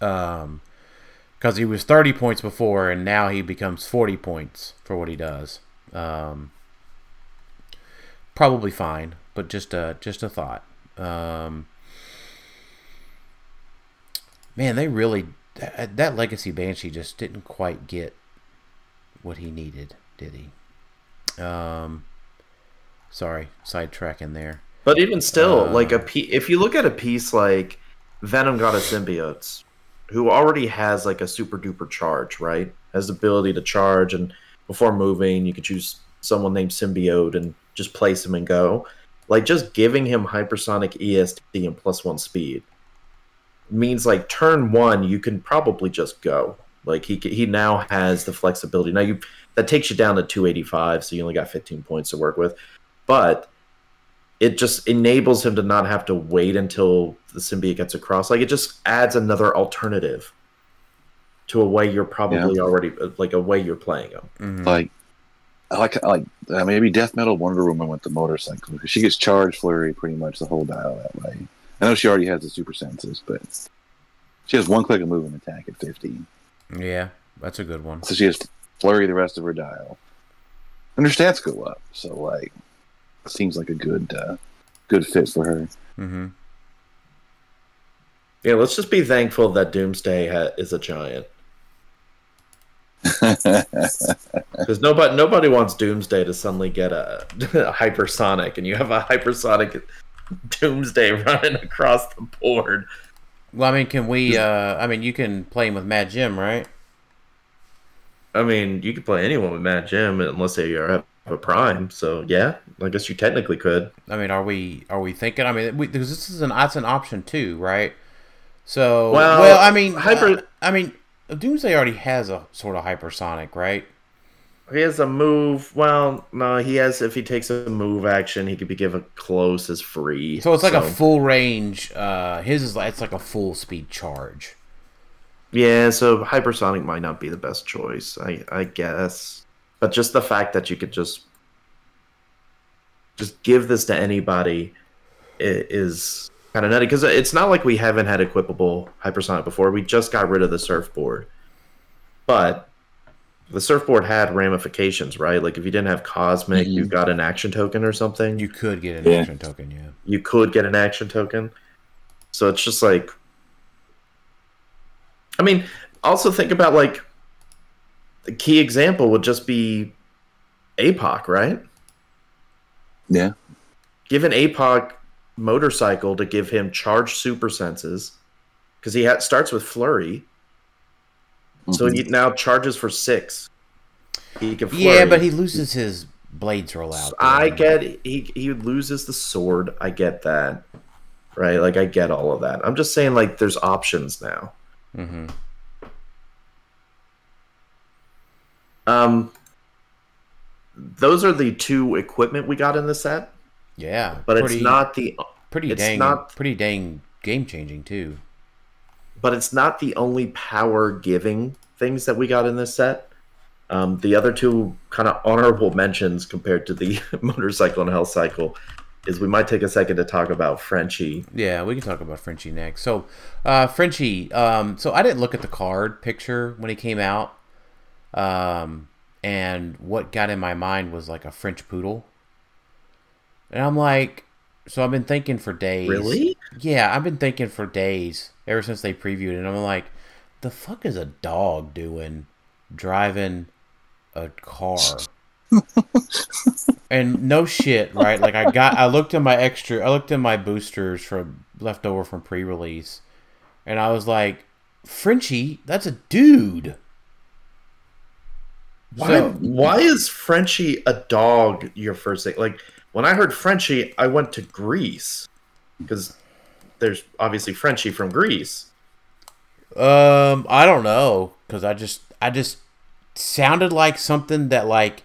Um, because he was 30 points before, and now he becomes 40 points for what he does. Um, probably fine, but just a just a thought. Um, man, they really that, that legacy banshee just didn't quite get what he needed, did he? Um, sorry, sidetracking there. But even still, uh, like a if you look at a piece like Venom Goddess Symbiotes, who already has like a super duper charge, right? Has the ability to charge, and before moving, you could choose someone named Symbiote and just place him and go. Like just giving him hypersonic ESD and plus one speed means like turn one, you can probably just go. Like he he now has the flexibility. Now you that takes you down to 285, so you only got 15 points to work with. But it just enables him to not have to wait until the symbiote gets across. Like it just adds another alternative to a way you're probably yeah. already like a way you're playing him. Mm-hmm. Like, like, like uh, maybe Death Metal Wonder Woman with the motorcycle because she gets charge flurry pretty much the whole dial that way. I know she already has the super senses, but she has one click of move and attack at 15. Yeah, that's a good one. So she has flurry the rest of her dial, and her stats go up. So like, seems like a good uh, good fit for her. Mm-hmm. Yeah, let's just be thankful that Doomsday ha- is a giant. Because nobody nobody wants Doomsday to suddenly get a, a, hypersonic, and you have a hypersonic Doomsday running across the board. Well, I mean, can we? Uh, I mean, you can play him with Mad Jim, right? I mean, you could play anyone with Mad Jim unless they are a prime. So yeah, I guess you technically could. I mean, are we are we thinking? I mean, we, because this is an that's an option too, right? So well, well I mean, hyper. Uh, I mean, Doomsday already has a sort of hypersonic, right? He has a move. Well, no, he has. If he takes a move action, he could be given close as free. So it's like so. a full range. Uh, his is like, it's like a full speed charge. Yeah, so hypersonic might not be the best choice. I I guess, but just the fact that you could just just give this to anybody is kind of nutty because it's not like we haven't had equipable hypersonic before. We just got rid of the surfboard, but the surfboard had ramifications, right? Like if you didn't have cosmic, mm-hmm. you got an action token or something. You could get an yeah. action token, yeah. You could get an action token. So it's just like I mean, also think about like the key example would just be APOC, right? Yeah. Give an APOC motorcycle to give him charged super senses because he ha- starts with flurry Mm-hmm. So he now charges for six. He can flurry. Yeah, but he loses his blades roll out. I get he he loses the sword. I get that. Right? Like I get all of that. I'm just saying like there's options now. Mm-hmm. Um those are the two equipment we got in the set. Yeah. But pretty, it's not the pretty it's dang not, pretty dang game changing too but it's not the only power giving things that we got in this set. Um, the other two kind of honorable mentions compared to the motorcycle and hell cycle is we might take a second to talk about Frenchie. Yeah, we can talk about Frenchie next. So, uh, Frenchie, um, so I didn't look at the card picture when he came out. Um, and what got in my mind was like a French poodle. And I'm like, so I've been thinking for days. Really? Yeah, I've been thinking for days ever since they previewed it. And I'm like, the fuck is a dog doing driving a car? and no shit, right? Like I got, I looked in my extra, I looked in my boosters from leftover from pre-release, and I was like, Frenchie, that's a dude. Why? So, why is Frenchie a dog? Your first thing, like when I heard Frenchie, I went to Grease because there's obviously Frenchie from Grease. Um, I don't know because I just I just sounded like something that like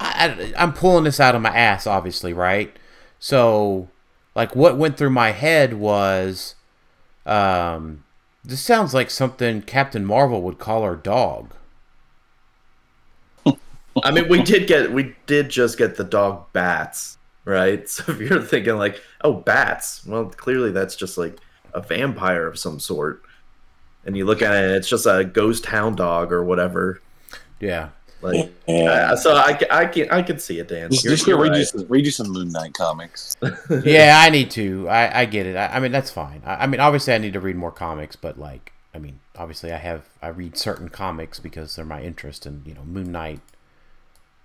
I, I'm pulling this out of my ass, obviously, right? So, like, what went through my head was, um, this sounds like something Captain Marvel would call her dog. I mean, we did get we did just get the dog bats, right? So if you're thinking like, oh, bats, well, clearly that's just like a vampire of some sort. And you look at it, it's just a ghost hound dog or whatever. Yeah. Like, yeah. uh, so I, I can I can see it, Dan. Just, just read, right. you some, read you some Moon Knight comics. yeah, I need to. I, I get it. I, I mean, that's fine. I, I, mean, obviously, I need to read more comics, but like, I mean, obviously, I have I read certain comics because they're my interest, and you know, Moon Knight.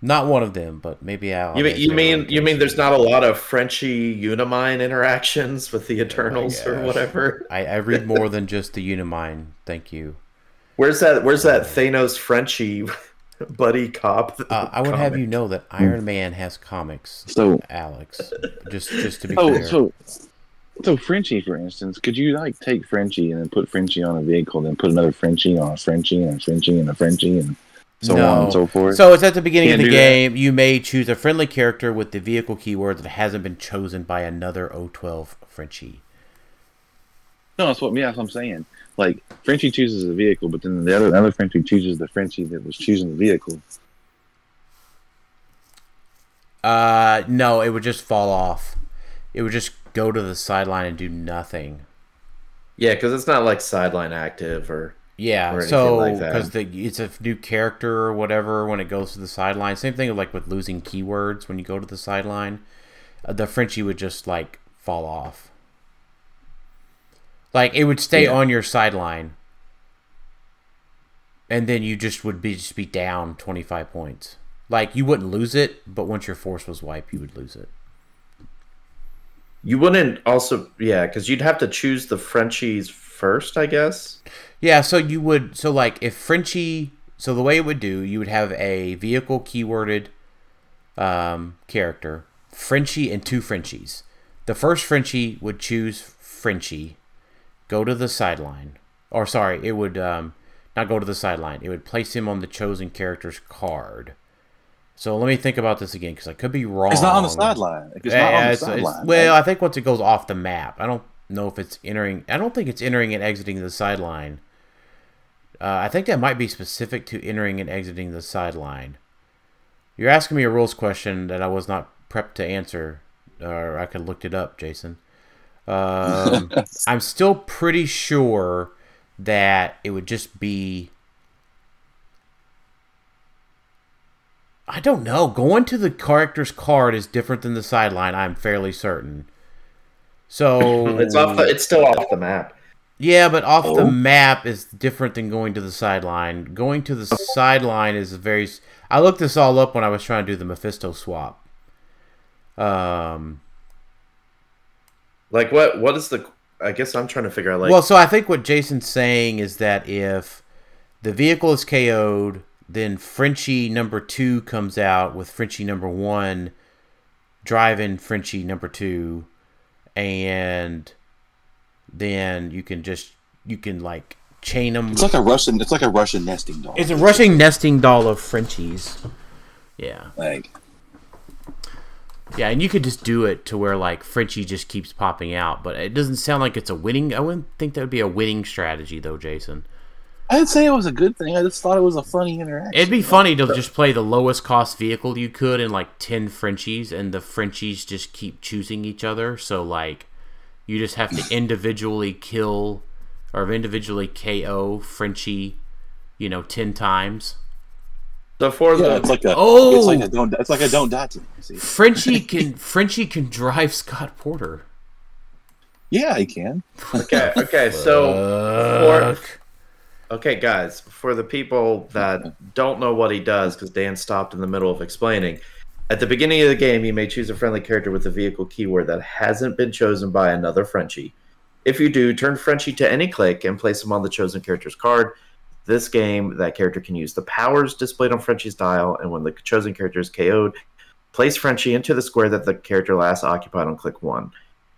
Not one of them, but maybe I'll. You mean you mean you mean there's not a lot of Frenchy Uni-Mind interactions with the Eternals oh or whatever? I, I read more than just the Uni-Mind. Thank you. Where's that? Where's that Thanos Frenchy buddy cop. Uh, I would have you know that Iron Man has comics. So Alex, just just to be oh, clear. So, so Frenchie, for instance, could you like take Frenchie and then put Frenchie on a vehicle, then put another Frenchie on a Frenchie and a Frenchie and a Frenchie and so no. on and so forth? So it's at the beginning Can't of the game. That. You may choose a friendly character with the vehicle keyword that hasn't been chosen by another O12 Frenchie. No, that's what, yeah, that's what I'm saying like Frenchie chooses a vehicle, but then the other other Frenchie chooses the Frenchie that was choosing the vehicle. Uh, no, it would just fall off. It would just go to the sideline and do nothing. Yeah, because it's not like sideline active or yeah. So because like it's a new character or whatever when it goes to the sideline. Same thing like with losing keywords when you go to the sideline. Uh, the Frenchie would just like fall off. Like it would stay yeah. on your sideline, and then you just would be just be down twenty five points. Like you wouldn't lose it, but once your force was wiped, you would lose it. You wouldn't also, yeah, because you'd have to choose the Frenchies first, I guess. Yeah, so you would, so like if Frenchie, so the way it would do, you would have a vehicle keyworded um, character, Frenchie and two Frenchies. The first Frenchie would choose Frenchie, go to the sideline. Or sorry, it would um, not go to the sideline. It would place him on the chosen character's card. So let me think about this again because I could be wrong. It's not on the sideline. It's not on the sideline. well, I think once it goes off the map, I don't know if it's entering. I don't think it's entering and exiting the sideline. Uh, I think that might be specific to entering and exiting the sideline. You're asking me a rules question that I was not prepped to answer, or I could looked it up, Jason. Um, I'm still pretty sure that it would just be. I don't know. Going to the character's card is different than the sideline. I'm fairly certain. So it's off. The, it's still off the map. Yeah, but off oh. the map is different than going to the sideline. Going to the sideline is a very. I looked this all up when I was trying to do the Mephisto swap. Um, like what? What is the? I guess I'm trying to figure out. Like, well, so I think what Jason's saying is that if the vehicle is KO'd, then Frenchie number two comes out with Frenchie number one driving Frenchie number two, and then you can just you can like chain them. It's like a Russian. It's like a Russian nesting doll. It's a Russian nesting doll of Frenchies. Yeah. Like yeah, and you could just do it to where like Frenchie just keeps popping out, but it doesn't sound like it's a winning. I wouldn't think that would be a winning strategy though, Jason. I'd say it was a good thing. I just thought it was a funny interaction. It'd be funny to just play the lowest cost vehicle you could in like ten Frenchies, and the Frenchies just keep choosing each other. So like, you just have to individually kill or individually KO Frenchie, you know, ten times. So for yeah, the it's like a oh, it's like a don't it's like a don't die to me. Frenchie can Frenchie can drive Scott Porter. Yeah, he can. Okay, okay. So for, okay, guys, for the people that don't know what he does, because Dan stopped in the middle of explaining. At the beginning of the game, you may choose a friendly character with a vehicle keyword that hasn't been chosen by another Frenchie. If you do, turn Frenchie to any click and place him on the chosen character's card. This game, that character can use the powers displayed on Frenchie's dial, and when the chosen character is KO'd, place Frenchie into the square that the character last occupied on click one.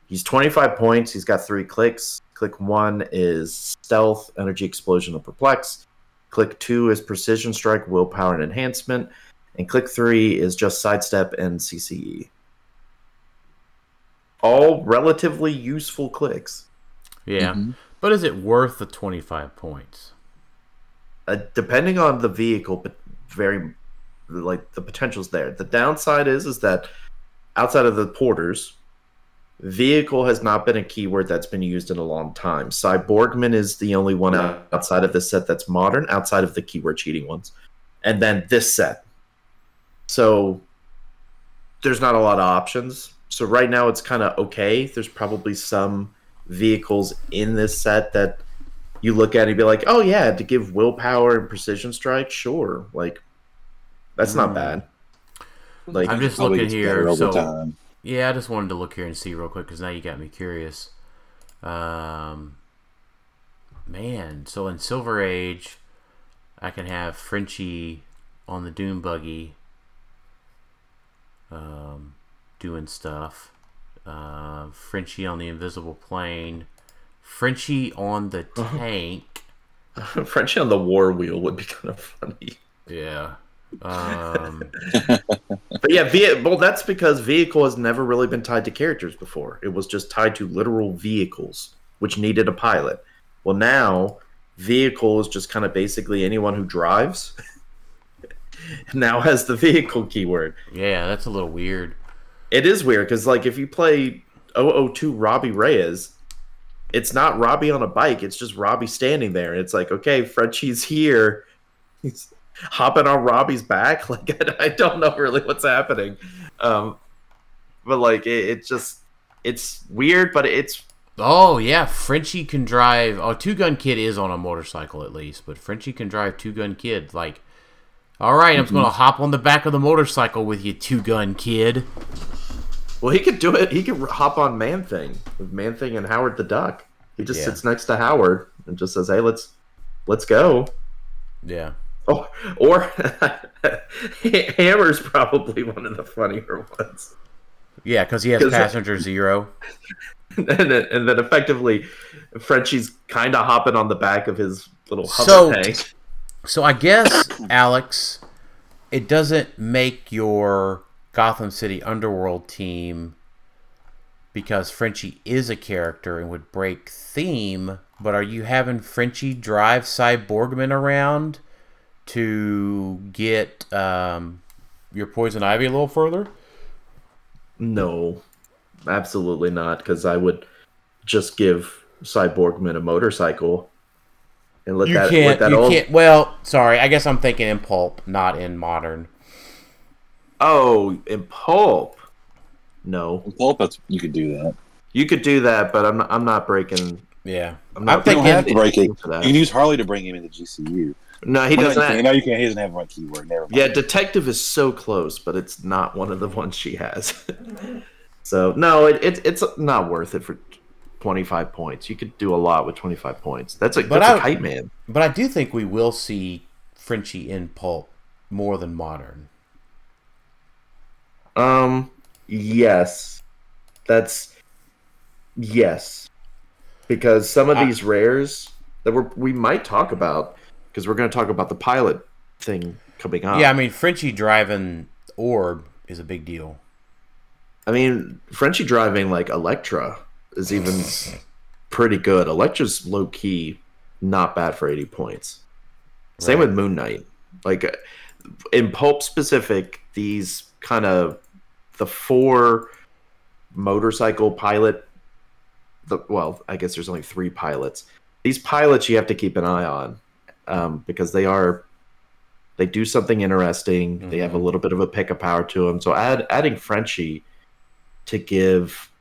He's 25 points. He's got three clicks. Click one is stealth, energy explosion, or perplex. Click two is precision strike, willpower, and enhancement. And click three is just sidestep and CCE. All relatively useful clicks. Yeah. Mm-hmm. But is it worth the 25 points? Uh, depending on the vehicle, but very like the potential's there. The downside is is that outside of the porters, vehicle has not been a keyword that's been used in a long time. Cyborgman is the only one outside of this set that's modern, outside of the keyword cheating ones. And then this set. So there's not a lot of options. So right now it's kind of okay. There's probably some vehicles in this set that you look at and be like, oh yeah, to give willpower and precision strike, sure. Like that's mm. not bad. Like I'm just looking here. So time. yeah, I just wanted to look here and see real quick because now you got me curious. Um, man, so in Silver Age, I can have Frenchie on the Doom buggy, um, doing stuff. Uh, Frenchie on the invisible plane. Frenchie on the tank. Frenchie on the war wheel would be kind of funny. Yeah. Um, but yeah, ve- well, that's because vehicle has never really been tied to characters before. It was just tied to literal vehicles, which needed a pilot. Well, now vehicle is just kind of basically anyone who drives. now has the vehicle keyword. Yeah, that's a little weird. It is weird because, like, if you play 002 Robbie Reyes, it's not Robbie on a bike. It's just Robbie standing there. It's like, okay, Frenchie's here. He's hopping on Robbie's back. Like I, I don't know really what's happening, um, but like it, it just it's weird, but it's Oh yeah, Frenchie can drive. Oh, Two Gun Kid is on a motorcycle at least, but Frenchie can drive Two Gun Kid. Like, all right, I'm mm-hmm. going to hop on the back of the motorcycle with you, Two Gun Kid. Well, he could do it. He could hop on Man Thing with Man Thing and Howard the Duck. He just yeah. sits next to Howard and just says, "Hey, let's let's go." Yeah. Oh, or Hammer's probably one of the funnier ones. Yeah, because he has passenger zero. And then, and then effectively, Frenchie's kind of hopping on the back of his little hover so, tank. So I guess, Alex, it doesn't make your Gotham City Underworld team because Frenchie is a character and would break theme, but are you having Frenchie drive Cyborgman around? to get um, your poison ivy a little further? No, absolutely not. Because I would just give Cyborgman a motorcycle and let you that. Can't, let that you old... can't. Well, sorry. I guess I'm thinking in pulp, not in modern. Oh, in pulp. No, in pulp. That's you could do that. You could do that, but I'm not, I'm not breaking. Yeah, I'm not I'm thinking breaking. You can use Harley to bring him into GCU. No, he oh, doesn't. Have, no, you can't. He doesn't have one keyword. Never mind. Yeah, detective is so close, but it's not one of the ones she has. so no, it, it, it's not worth it for twenty five points. You could do a lot with twenty five points. That's a but that's I, a kite man. But I do think we will see Frenchie in pulp more than modern. Um. Yes, that's yes, because some of these rares that we're we might talk about because we're going to talk about the pilot thing coming up. Yeah, I mean Frenchie driving Orb is a big deal. I mean Frenchie driving like Elektra is even pretty good. Elektra's low key, not bad for eighty points. Right. Same with Moon Knight. Like in Pulp specific, these kind of the four motorcycle pilot. The well, I guess there's only three pilots. These pilots you have to keep an eye on um, because they are they do something interesting. Mm-hmm. They have a mm-hmm. little bit of a pick of power to them. So add, adding Frenchie to give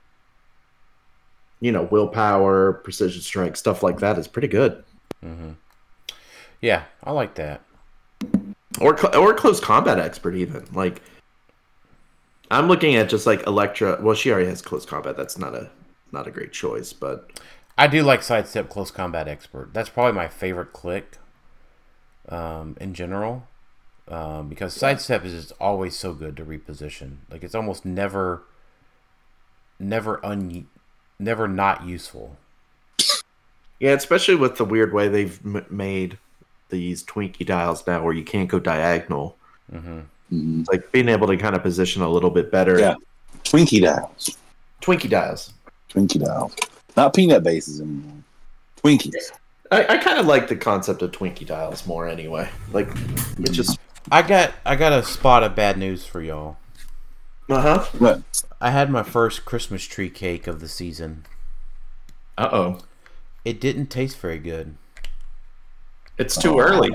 you know willpower, precision strength, stuff like that is pretty good. Mm-hmm. Yeah, I like that. Or or close combat expert even like. I'm looking at just like Elektra. Well, she already has close combat. That's not a not a great choice, but I do like sidestep close combat expert. That's probably my favorite click um, in general um, because sidestep is just always so good to reposition. Like it's almost never, never un, never not useful. Yeah, especially with the weird way they've m- made these Twinkie dials now, where you can't go diagonal. Mm-hmm. Mm-hmm. Like being able to kind of position a little bit better. Yeah. Twinkie dials. Twinkie dials. Twinkie dials. Not peanut bases anymore. Twinkies. I, I kind of like the concept of Twinkie dials more anyway. Like, it just. I got I got a spot of bad news for y'all. Uh huh. What? I had my first Christmas tree cake of the season. Uh oh. It didn't taste very good. It's too early.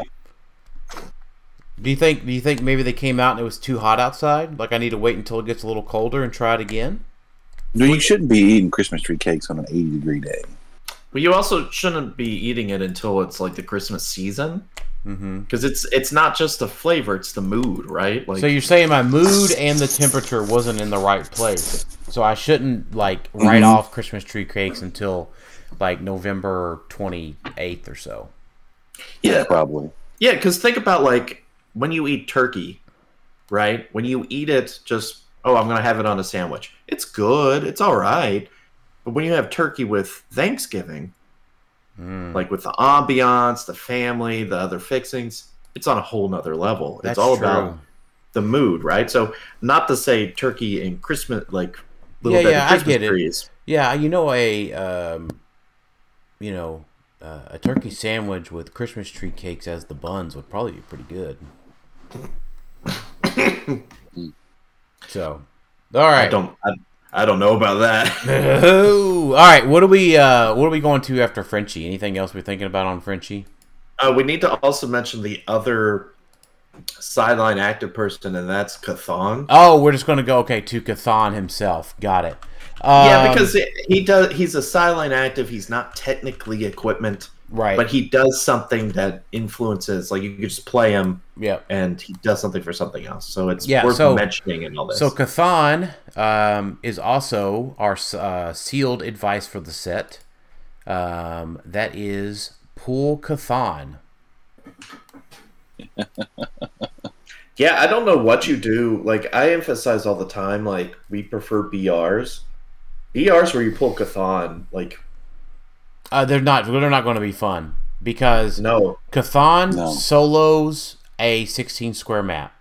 Do you think do you think maybe they came out and it was too hot outside? Like I need to wait until it gets a little colder and try it again? No, you shouldn't be eating Christmas tree cakes on an 80 degree day. But you also shouldn't be eating it until it's like the Christmas season, Mm-hmm. because it's it's not just the flavor; it's the mood, right? Like, So you're saying my mood and the temperature wasn't in the right place. So I shouldn't like write Mhm. off Christmas tree cakes until like November 28th or so. yeah, Probably. yeah. Because think about like when you eat turkey, right? When you eat it, just oh, I'm gonna have it on a sandwich. It's good. It's all right. But when you have turkey with Thanksgiving, Mm. like with the ambiance, the family, the other fixings, it's on a whole nother level. That's it's all true. about the mood, right? So not to say turkey and Christmas like little Yeah, bit yeah, I of Christmas get it. trees. Yeah, you know a um, you know uh, a turkey sandwich with Christmas tree cakes as the buns would probably be pretty good. so, all right. I don't I, I don't know about that. Oh, all right. What are we? Uh, what are we going to after Frenchie? Anything else we're thinking about on Frenchie? Uh, we need to also mention the other sideline active person, and that's Chthon. Oh, we're just going to go okay to Chthon himself. Got it. Um, yeah, because he does. He's a sideline active. He's not technically equipment, right. but he does something that influences. Like you could just play him, yeah. and he does something for something else. So it's Yeah, worth so- mentioning in all this. So Chthon um, is also our uh, sealed advice for the set. Um, that is Pool Chthon. yeah, I don't know what you do. Like I emphasize all the time, like we prefer BRs. BRs where you pull Chthon, like Uh, they're not. They're not going to be fun because no, Chthon No. solos a 16 square map,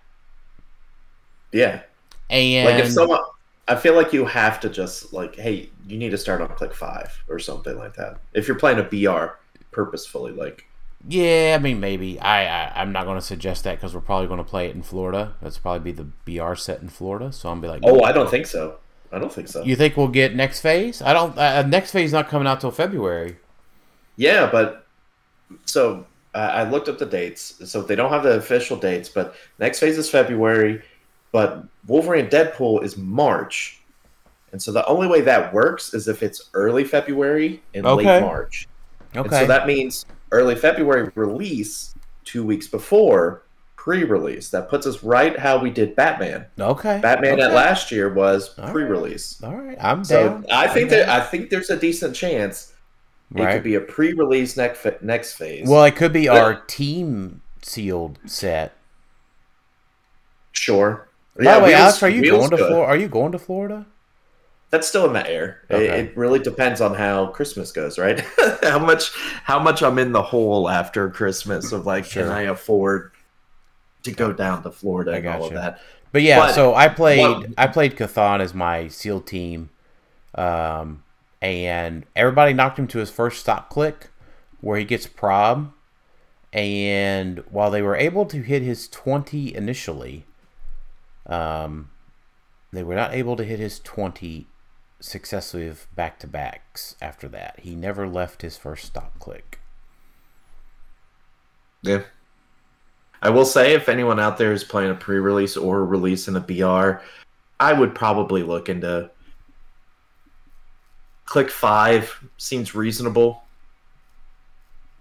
yeah. and like if someone i feel like you have to just like hey you need to start on click five or something like that if you're playing a br purposefully like Yeah, I mean maybe. I, I I'm not going to suggest that because we're probably going to play it in Florida. That's probably be the BR set in Florida. So I'm be like, oh i don't think so i don't think so You think we'll get next phase? I don't. Uh, next phase is not coming out till February. yeah but so uh, i looked up the dates so they don't have the official dates but next phase is february but wolverine deadpool is march and so the only way that works is if it's early february and Okay. late march And Okay. so that means early February release, two weeks before pre-release. That puts us right how we did Batman. okay. Batman at last year was All right. pre-release. All right, I'm So down. I think that. I think there's a decent chance it right. could be a pre-release next next phase. well, it could be But- our team sealed set. sure. By the way, Wheels- Alex, are you going to. Florida? Are you going to Florida? That's still in the air. It- It, really depends on how Christmas goes, right? how much how much I'm in the hole after Christmas of like, Sure. can I afford to go down to Florida and all of that? But yeah, But- so I played Well- I played Chthon as my SEAL team, um, and everybody knocked him to his first stop click, where he gets prob, and while they were able to hit his twenty initially, um, they were not able to hit his twenty successive back to backs after that. He never left his first stop click. Yeah. I will say, if anyone out there is playing a pre-release or a release in a BR, I would probably look into click five. Seems reasonable.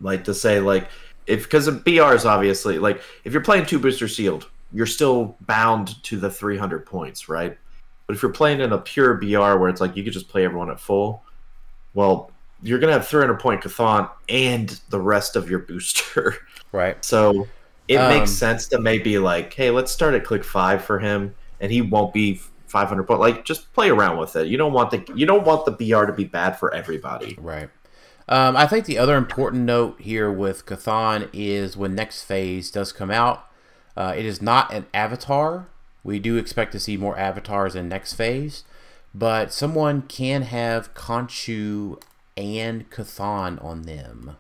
Like to say, like if because of BR is obviously like if you're playing two booster sealed, you're still bound to the 300 points, right? But if you're playing in a pure BR where it's like you could just play everyone at full, well, you're gonna have 300 point Chthon and the rest of your booster. Right. So it Um, makes sense to maybe like, hey, let's start at click five for him, and he won't be 500 point. Like, just play around with it. You don't want the you don't want the BR to be bad for everybody. Right. Um, I think the other important note here with Chthon is when next phase does come out, uh, it is not an avatar. We do expect to see more avatars in next phase, but someone can have Khonshu and Chthon on them,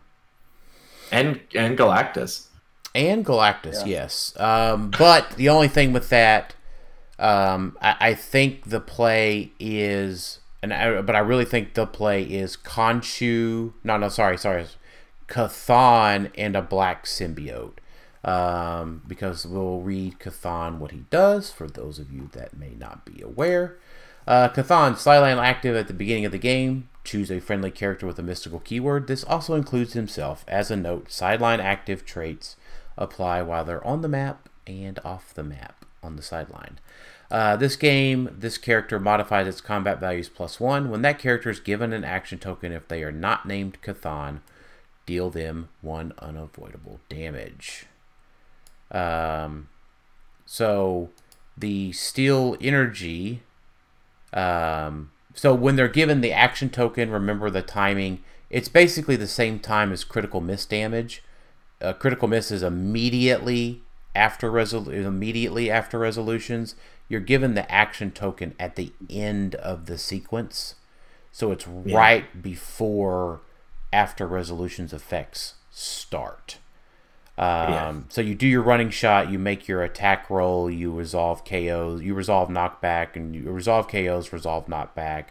and and Galactus, and Galactus, yeah. yes. Um, but the only thing with that, um, I, I think the play is and I, but I really think the play is Khonshu. No, no, sorry, sorry, Chthon and a black symbiote. Um, because we'll read Chthon what he does for those of you that may not be aware. Uh, Chthon, sideline active at the beginning of the game. Choose a friendly character with a mystical keyword. This also includes himself. As a note, sideline active traits apply while they're on the map and off the map on the sideline. Uh, this game, this character modifies its combat values plus one. When that character is given an action token, if they are not named Chthon, deal them one unavoidable damage. Um, so the steal energy. Um, so when they're given the action token, remember the timing. It's basically the same time as critical miss damage. Uh, critical miss is immediately after resol- immediately after resolutions you're given the action token at the end of the sequence. So it's yeah. right before after resolutions effects start. Um, yeah. So you do your running shot, you make your attack roll, you resolve KOs, you resolve knockback, and you resolve KOs, resolve knockback,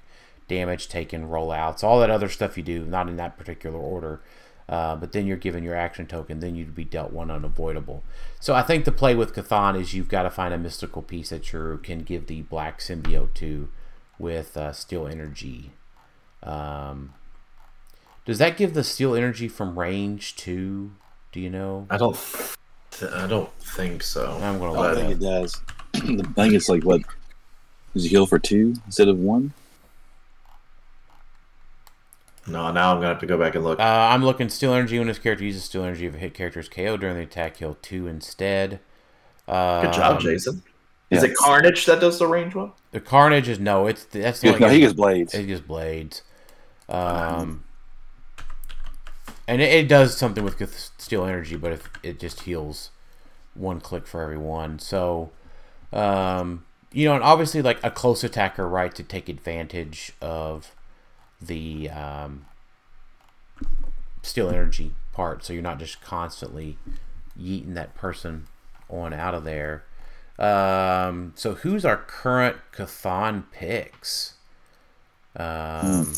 damage taken, rollouts, all that other stuff you do, not in that particular order. Uh, but then you're given your action token, then you'd be dealt one unavoidable. So I think the play with Chthon is you've got to find a mystical piece that you can give the black symbiote to with uh, steal energy. Um, does that give the steal energy from range too? Do you know? I don't. Th- I don't think so. I'm gonna. I think it does. I think it's like what? Does it heal for two instead of one? No, now I'm gonna have to go back and look. Uh, I'm looking steal energy when this character uses steal energy if a hit character is KO during the attack, heal two instead. Good job, um, Jason. Is it Carnage that does the range one? The Carnage is no, it's that's the no, he gets blades. He gets blades. Um, and it, it, does something with steal energy, but if it just heals one click for everyone. So, um, you know, and obviously like a close attacker, right, to take advantage of the um, steal energy part, so you're not just constantly yeeting that person on out of there. Um, so who's our current Chthon picks? Um,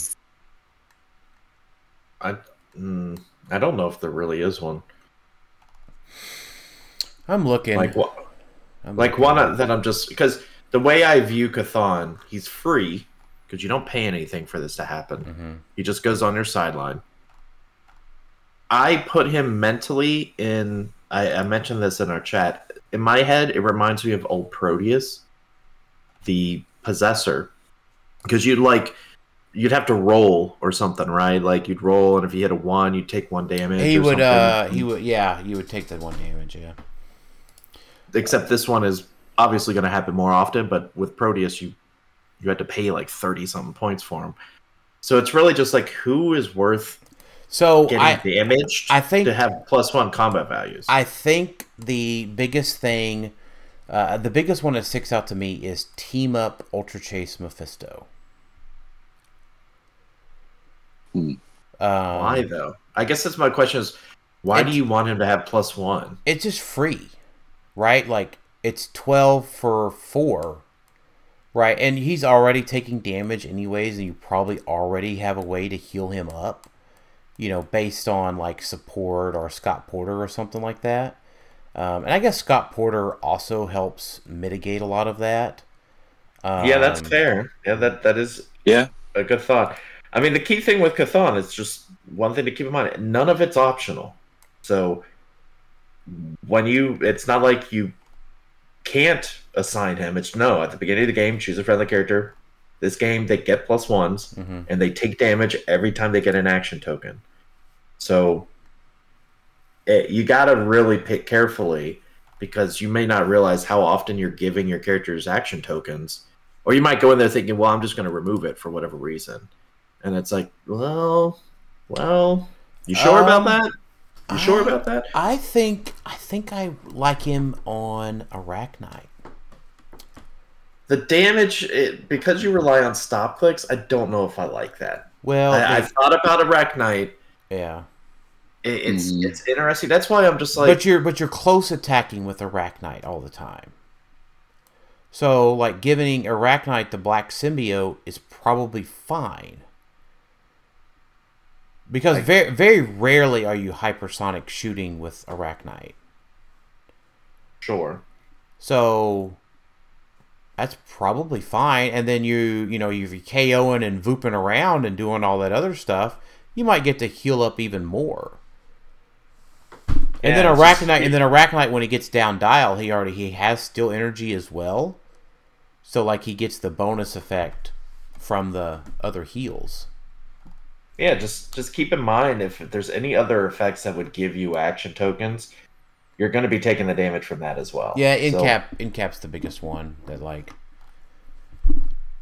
I mm, I don't know if there really is one. I'm looking like what, like looking. one that I'm just because the way I view Chthon, he's free because you don't pay anything for this to happen. Mm-hmm. He just goes on your sideline. I put him mentally in. I, I, mentioned this in our chat. In my head, it reminds me of old Proteus, the possessor, because you'd like you'd have to roll or something, right? Like you'd roll, and if you hit a one, you'd take one damage. He would. uh He would. Yeah, you would take that one damage. Yeah. Except this one is obviously going to happen more often, but with Proteus, you you had to pay like 30 something points for him. So it's really just like who is worth so getting I, damaged I think to have plus one combat values. I think the biggest thing uh, the biggest one that sticks out to me is team up Ultra Chase Mephisto. Hmm. Um, why though? I guess that's my question is why do you want him to have plus one? It's just free, right? Like it's twelve for four Right, and he's already taking damage anyways, and you probably already have a way to heal him up, you know, based on like support or Scott Porter or something like that. Um, and I guess Scott Porter also helps mitigate a lot of that. Um, yeah, that's um, fair. Yeah, that that is yeah a good thought. I mean, the key thing with Chthon is just one thing to keep in mind: none of it's optional. So when you, it's not like you can't assign him. It's no, at the beginning of the game, choose a friendly character. This game, they get plus ones, mm-hmm. and they take damage every time they get an action token. So it, you got to really pick carefully because you may not realize how often you're giving your characters action tokens. Or you might go in there thinking, well, I'm just going to remove it for whatever reason. And it's like, well, Well, you sure um, about that? You sure about that? I think I think I like him on Arachnite. The damage, it, because you rely on stop clicks, I don't know if I like that. Well, I, have thought about Arachnite. Yeah, it, it's mm. it's interesting. That's why I'm just like. But you're but you're close attacking with Arachnite all the time. So like giving Arachnite the black symbiote is probably fine. Because very very rarely are you hypersonic shooting with Arachnite. Sure. So that's probably fine. And then you you know you're KOing and vooping around and doing all that other stuff. You might get to heal up even more. And yeah, then Arachnite, and then Arachnite, when he gets down dial, he already he has still energy as well. So like he gets the bonus effect from the other heals. Yeah, just just keep in mind if there's any other effects that would give you action tokens, you're going to be taking the damage from that as well. Yeah, in so, cap in cap's the biggest one that like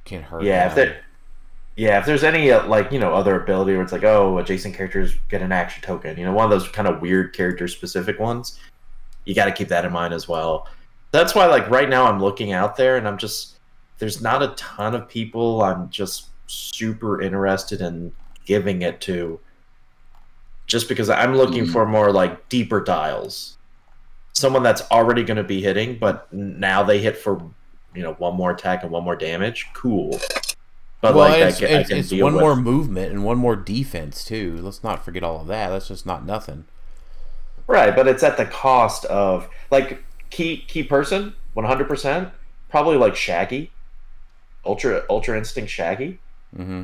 can hurt. Yeah, if there, yeah, if there's any uh, like you know other ability where it's like oh adjacent characters get an action token, you know one of those kind of weird character specific ones, you got to keep that in mind as well. That's why like right now I'm looking out there and I'm just there's not a ton of people I'm just super interested in giving it to just because I'm looking mm. for more like deeper dials. Someone that's already going to be hitting, but now they hit for you know one more attack and one more damage. Cool. But well, like it's, I, it's, I it's one with... more movement and one more defense too. Let's not forget all of that. That's just not nothing. Right, but it's at the cost of like key key person, one hundred percent, probably like Shaggy, Ultra Ultra Instinct Shaggy. Mm-hmm.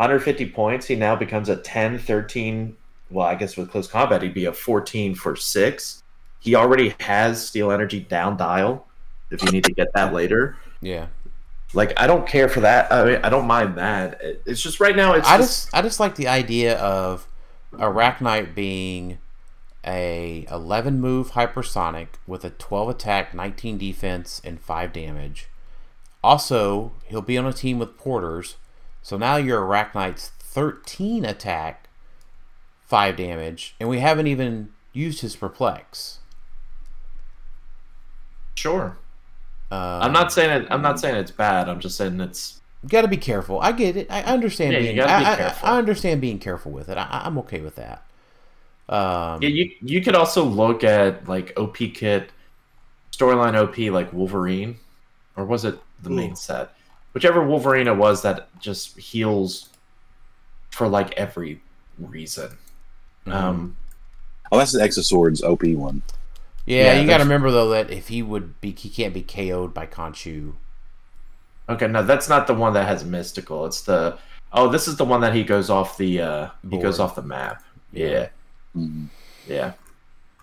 150 points. He now becomes a 10, 13. Well, I guess with close combat, he'd be a 14 for six. He already has Steal Energy down dial. If you need to get that later, yeah. Like I don't care for that. I mean, I don't mind that. It's just right now. It's I just, just I just like the idea of Arachnite being a 11 move hypersonic with a 12 attack, 19 defense, and 5 damage. Also, he'll be on a team with porters so now your Arachnite's 13 attack, 5 damage, and we haven't even used his perplex. Sure. Uh, I'm not saying it. I'm not saying it's bad. I'm just saying it's. You got to be careful. I get it. I understand yeah, being. Be I, I, understand being careful with it. I, am okay with that. Um, yeah, you you could also look at like OP kit storyline OP like Wolverine, or was it the main set? Whichever Wolverine it was that just heals for like every reason. Mm-hmm. Um, oh, that's the X of Swords OP one. Yeah, yeah you got to remember though that if he would be, he can't be KO'd by Khonshu. Okay, no, that's not the one that has mystical. It's the oh, this is the one that he goes off the uh Board. he goes off the map. Yeah, mm-hmm. yeah,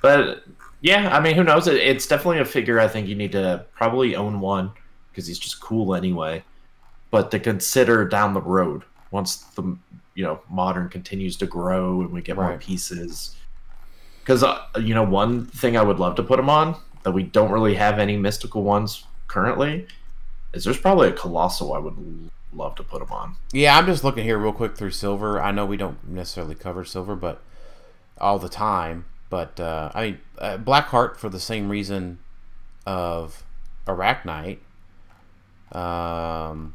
but yeah, I mean, who knows? It's definitely a figure. I think you need to probably own one because he's just cool anyway but to consider down the road once the you know modern continues to grow and we get right. more pieces. Because uh, you know one thing i would love to put them on that we don't really have any mystical ones currently is there's probably a colossal i would love to put them on. Yeah i'm just looking here real quick through silver. I know we don't necessarily cover silver but all the time but uh, i mean uh, blackheart for the same reason of arachnite um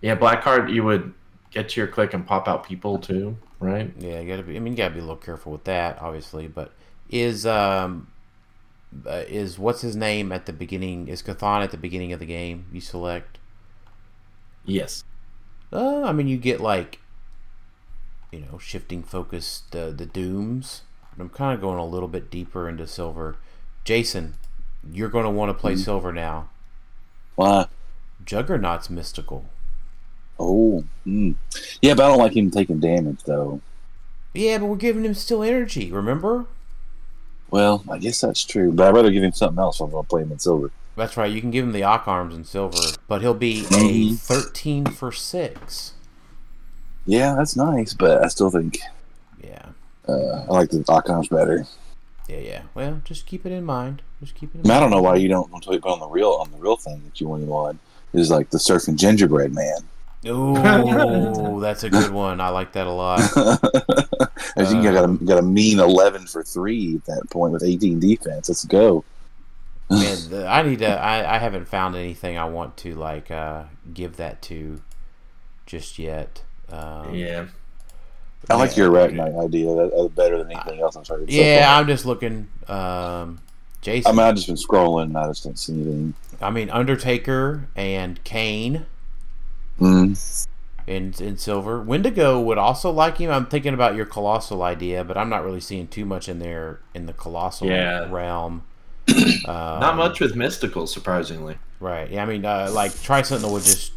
yeah, black Blackheart, you would get to your click and pop out people too, right? Yeah, you gotta be. I mean, you gotta be a little careful with that, obviously. But is um uh, is what's his name at the beginning? Is Chthon at the beginning of the game? You select. Yes. Uh, I mean, you get like, you know, shifting focus the the dooms. I'm kind of going a little bit deeper into silver. Jason, you're going to want to play mm. silver now. Why? Juggernaut's mystical. Oh, mm. yeah, but I don't like him taking damage though. Yeah, but we're giving him still energy. Remember? Well, I guess that's true, but I'd rather give him something else if I'm gonna play him in silver. That's right. You can give him the Ock arms in silver, but he'll be mm-hmm. a thirteen for six. Yeah, that's nice, but I still think. Yeah. Uh, I like the Ock arms better. Yeah, yeah. Well, just keep it in mind. Just keep it. I, mean, I don't know why you don't until you go on the real on the real thing that you only want is like the surfing gingerbread man. Oh, that's a good one. I like that a lot. As you got a got a mean eleven for three at that point with eighteen defense. Let's go. Man, the, I need to. I, I haven't found anything I want to like uh, give that to just yet. Um, yeah. I like your Arachnite idea. That, that's better than anything else I've heard. Yeah, so I'm just looking. Um, Jason. I mean, I've just been scrolling and I just don't see anything. I mean, Undertaker and Kane. Mm. In, in silver, Wendigo would also like him. I'm thinking about your colossal idea, but I'm not really seeing too much in there in the colossal yeah. realm. Um, not much with mystical, surprisingly. Right. Yeah. I mean, uh, like Tri Sentinel would just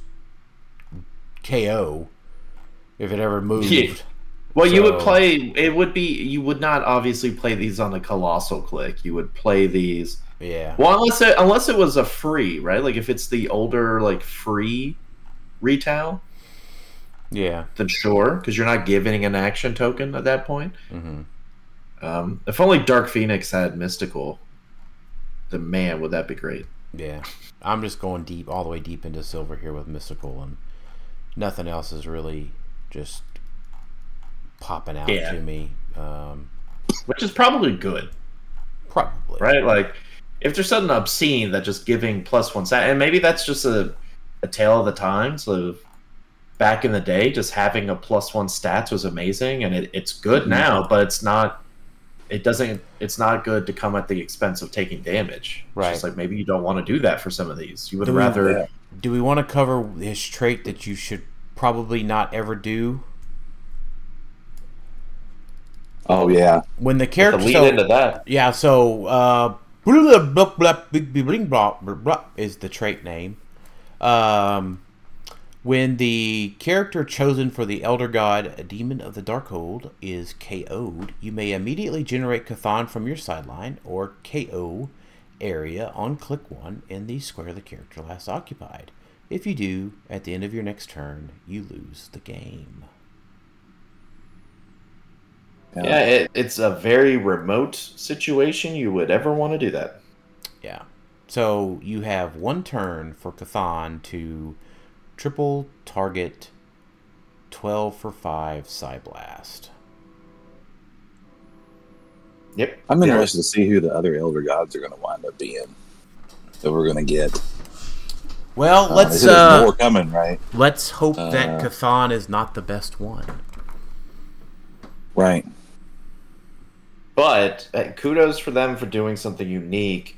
KO if it ever moved. Yeah. Well, so, you would play. It would be. You would not obviously play these on the colossal click. You would play these. Yeah. Well, unless it unless it was a free, right? Like if it's the older like free retail. Yeah. Then sure, because you're not giving an action token at that point. Mm-hmm. Um, if only Dark Phoenix had mystical, then man, would that be great? Yeah. I'm just going deep, all the way deep into silver here with mystical, and nothing else is really just popping out yeah. to me. Um, Which is probably good. Probably. Right? Like, if there's something obscene that just giving plus one stat, and maybe that's just a, a tale of the times of back in the day, just having a plus one stats was amazing, and it, it's good mm-hmm. now, but it's not. It doesn't. It's not good to come at the expense of taking damage. Right. It's like maybe you don't want to do that for some of these. You would do rather. We, do we want to cover his trait that you should probably not ever do Oh yeah. When the character lead so, into that. Yeah, so uh is the trait name. Um when the character chosen for the Elder God, a Demon of the Darkhold, is KO'd, you may immediately generate Chthon from your sideline or KO area on click 1 in the square the character last occupied. If you do, at the end of your next turn, you lose the game. Yeah, yeah it, it's a very remote situation. You would ever want to do that. Yeah. So you have one turn for Chthon to triple target 12 for 5 Psyblast. Yep. I'm interested yeah. to see who the other Elder Gods are going to wind up being that we're going to get. Well, uh, let's uh, more coming, right? Let's hope uh, that Chthon is not the best one. Right. But uh, kudos for them for doing something unique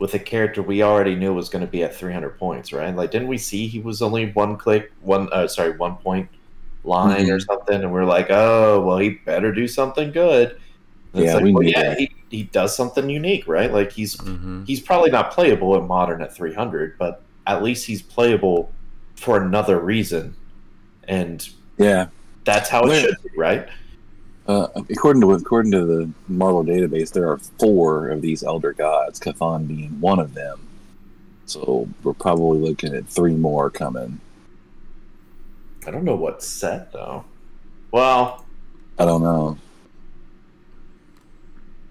with a character we already knew was going to be at 300 points, right? Like, didn't we see he was only one click, one uh, sorry, one point line mm-hmm. or something, and we are like, oh, well, he better do something good. And yeah, like, we well, yeah, he, he does something unique, right? Like he's mm-hmm. he's probably not playable in modern at 300, but at least he's playable for another reason, and yeah, that's how it should be, right? Uh, according to according to the Marvel database, there are four of these elder gods, Chthon being one of them. So we're probably looking at three more coming. I don't know what set though. Well, I don't know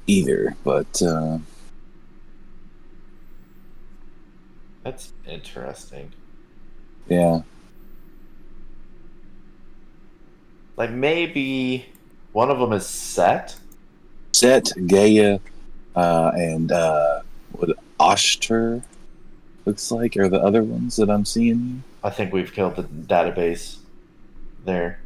either, but uh, that's interesting. Yeah. Like maybe one of them is Set. Set, Gaia, uh, and uh, what Oshtur looks like are the other ones that I'm seeing. I think we've killed the database there,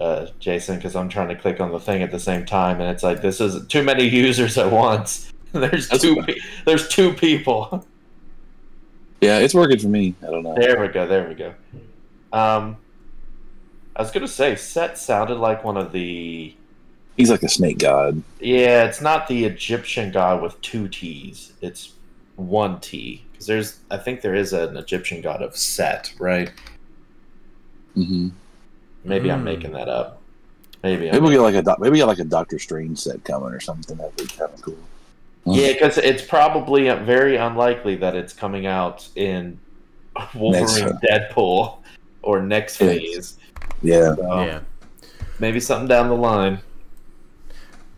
uh, Jason, because I'm trying to click on the thing at the same time, and it's like this is too many users at once. there's That's two. Pe- there's two people. Yeah, it's working for me. I don't know. There we go. There we go. Um, I was gonna say, Set sounded like one of the. He's like a snake god. Yeah, it's not the Egyptian god with two T's. It's one T because there's. I think there is an Egyptian god of Set, right? Mm-hmm. Maybe mm. I'm hmm. making that up. Maybe. Maybe we get like a maybe we get like a Doctor Strange set coming or something. That'd be kind of cool. Yeah, because it's probably very unlikely that it's coming out in Wolverine, Deadpool, or next phase. Yeah. So yeah. Maybe something down the line.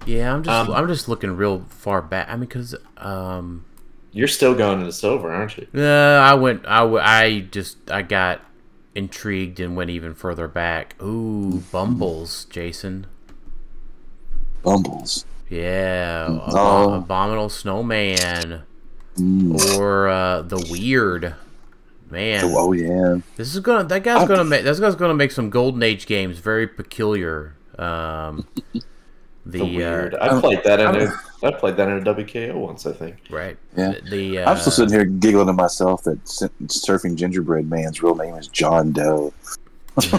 Yeah, I'm just um, I'm just looking real far back. I mean, because um, you're still going into silver, aren't you? Yeah, uh, I went. I, I just I got intrigued and went even further back. Ooh, Bumbles, Jason. Bumbles. Yeah, oh. Abominable Snowman, mm. or uh, the Weird. Man, oh yeah, this is gonna. That guy's gonna make. That guy's gonna make some Golden Age games very peculiar. Um, the, the weird. Uh, I played that in a, I played that in a WKO once, I think. Right. Yeah. The uh, I'm still sitting here giggling to myself that surfing gingerbread man's real name is John Doe.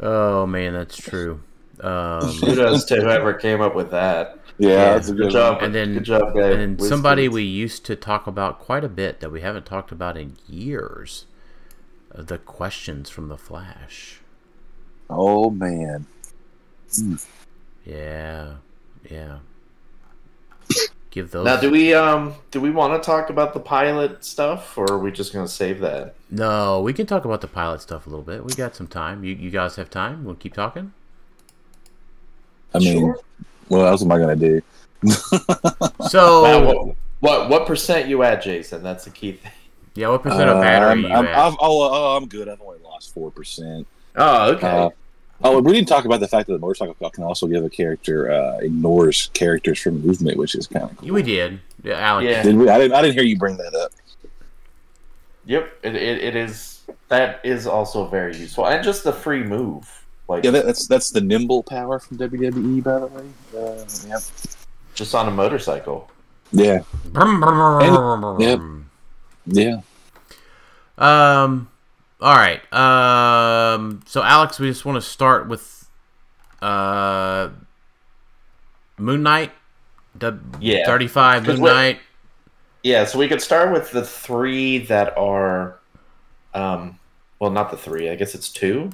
oh man, that's true. Um, Kudos to whoever came up with that. Yeah, yeah that's a good, good job. And then, good job, guys. And then somebody we used to talk about quite a bit that we haven't talked about in years. Uh, the questions from the Flash. Oh man. Hmm. Yeah, yeah. Give those. Now, do we um do we want to talk about the pilot stuff, or are we just gonna save that? No, we can talk about the pilot stuff a little bit. We got some time. You you guys have time? We'll keep talking. I mean, sure. What else am I gonna do? so, what, what, what percent you at, Jason? That's the key thing. Yeah, what percent uh, of battery I'm, you I'm, at? oh, oh, I'm good. I've only lost four percent. Oh, okay. Uh, Oh, we didn't talk about the fact that the motorcycle can also give a character uh, ignores characters from movement, which is kind of cool. We did, yeah, Alex. Yeah. Did we? I didn't. I didn't hear you bring that up. Yep, it, it, it is. That is also very useful, and just the free move. Like yeah, that, that's that's the nimble power from WWE, by the way. Uh, yeah. Just on a motorcycle. Yeah. and, yep. Yeah. Um. All right. Um, so, Alex, we just want to start with uh, Moon Knight. The yeah. 35 Moon Knight. Yeah, so we could start with the three that are. Um, well, not the three. I guess it's two.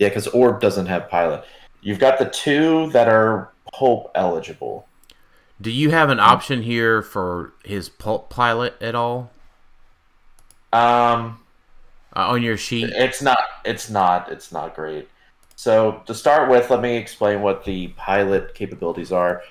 Yeah, because Orb doesn't have pilot. You've got the two that are pulp eligible. Do you have an option here for his pulp pilot at all? Um, uh, on your sheet? It's not. It's not. It's not great. So to start with, let me explain what the pilot capabilities are.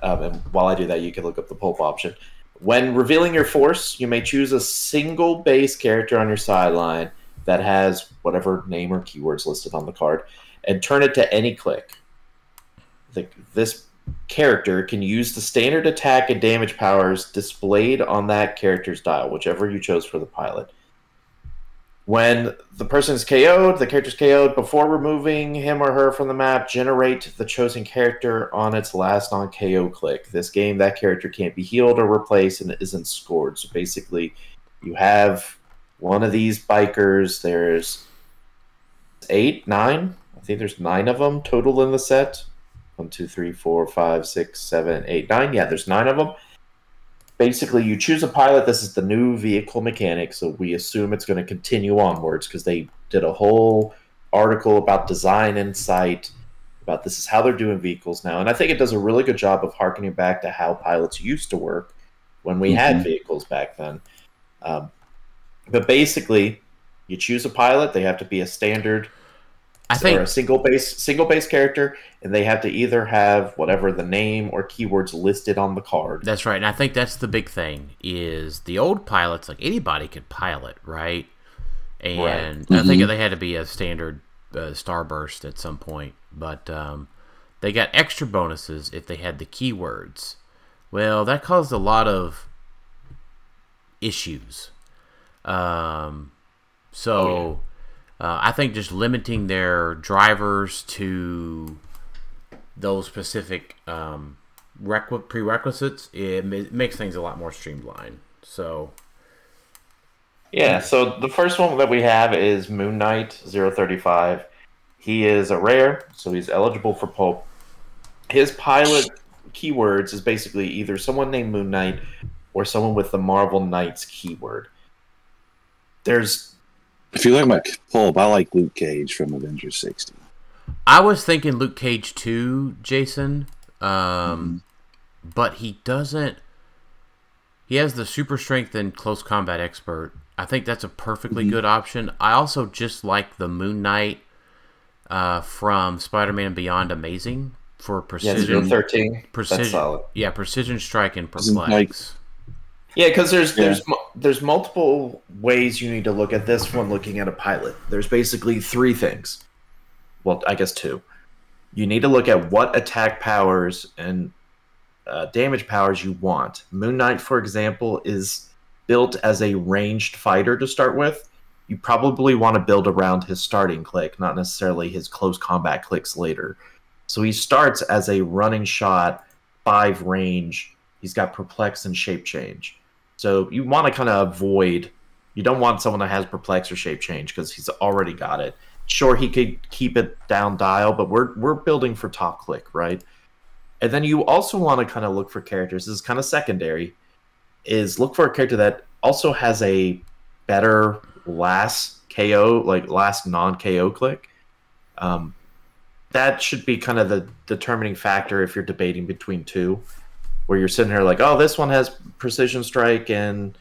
Um, and while I do that, you can look up the pulp option. When revealing your force, you may choose a single base character on your sideline that has whatever name or keywords listed on the card, and turn it to any click. The, this character can use the standard attack and damage powers displayed on that character's dial, whichever you chose for the pilot. When the person is KO'd, the character is KO'd, before removing him or her from the map, generate the chosen character on its last non KO click. This game, that character can't be healed or replaced and it isn't scored. So basically, you have one of these bikers. There's eight, nine. I think there's nine of them total in the set. One, two, three, four, five, six, seven, eight, nine. Yeah, there's nine of them basically you choose a pilot this is the new vehicle mechanic so we assume it's going to continue onwards because they did a whole article about design insight about this is how they're doing vehicles now and i think it does a really good job of harkening back to how pilots used to work when we mm-hmm. had vehicles back then um, but basically you choose a pilot they have to be a standard I think a single base single base character, and they have to either have whatever the name or keywords listed on the card. That's right, and I think that's the big thing is the old pilots like anybody could pilot, right? And right. Mm-hmm. I think mm-hmm. they had to be a standard uh, starburst at some point, but um, they got extra bonuses if they had the keywords. Well, that caused a lot of issues. Um, so. Oh, yeah uh, I think just limiting their drivers to those specific um, requ- prerequisites it, makes things a lot more streamlined. So, yeah. So the first one that we have is Moon Knight 035. He is a rare, so he's eligible for pulp. His pilot keywords is basically either someone named Moon Knight or someone with the Marvel Knights keyword. There's if you like my pulp, I like Luke Cage from Avengers 60. I was thinking Luke Cage too, Jason. Um, mm-hmm. But he doesn't. He has the super strength and close combat expert. I think that's a perfectly mm-hmm. good option. I also just like the Moon Knight uh, from Spider Man Beyond Amazing for precision. Yeah, 13. Precision, Yeah, precision strike and perplex. Yeah, because there's yeah. there's there's multiple ways you need to look at this when looking at a pilot. There's basically three things. Well, I guess two. you need to look at what attack powers and uh, damage powers you want. Moon Knight, for example, is built as a ranged fighter to start with. You probably want to build around his starting click, not necessarily his close combat clicks later. So he starts as a running shot, five range. He's got perplex and shape change. So you want to kind of avoid. You don't want someone that has perplex or shape change because he's already got it. Sure, he could keep it down dial, but we're we're building for top click, right? And then you also want to kind of look for characters. This is kind of secondary. Is look for a character that also has a better last KO, like last non KO click. Um, that should be kind of the determining factor if you're debating between two, where you're sitting here like, oh, this one has precision strike and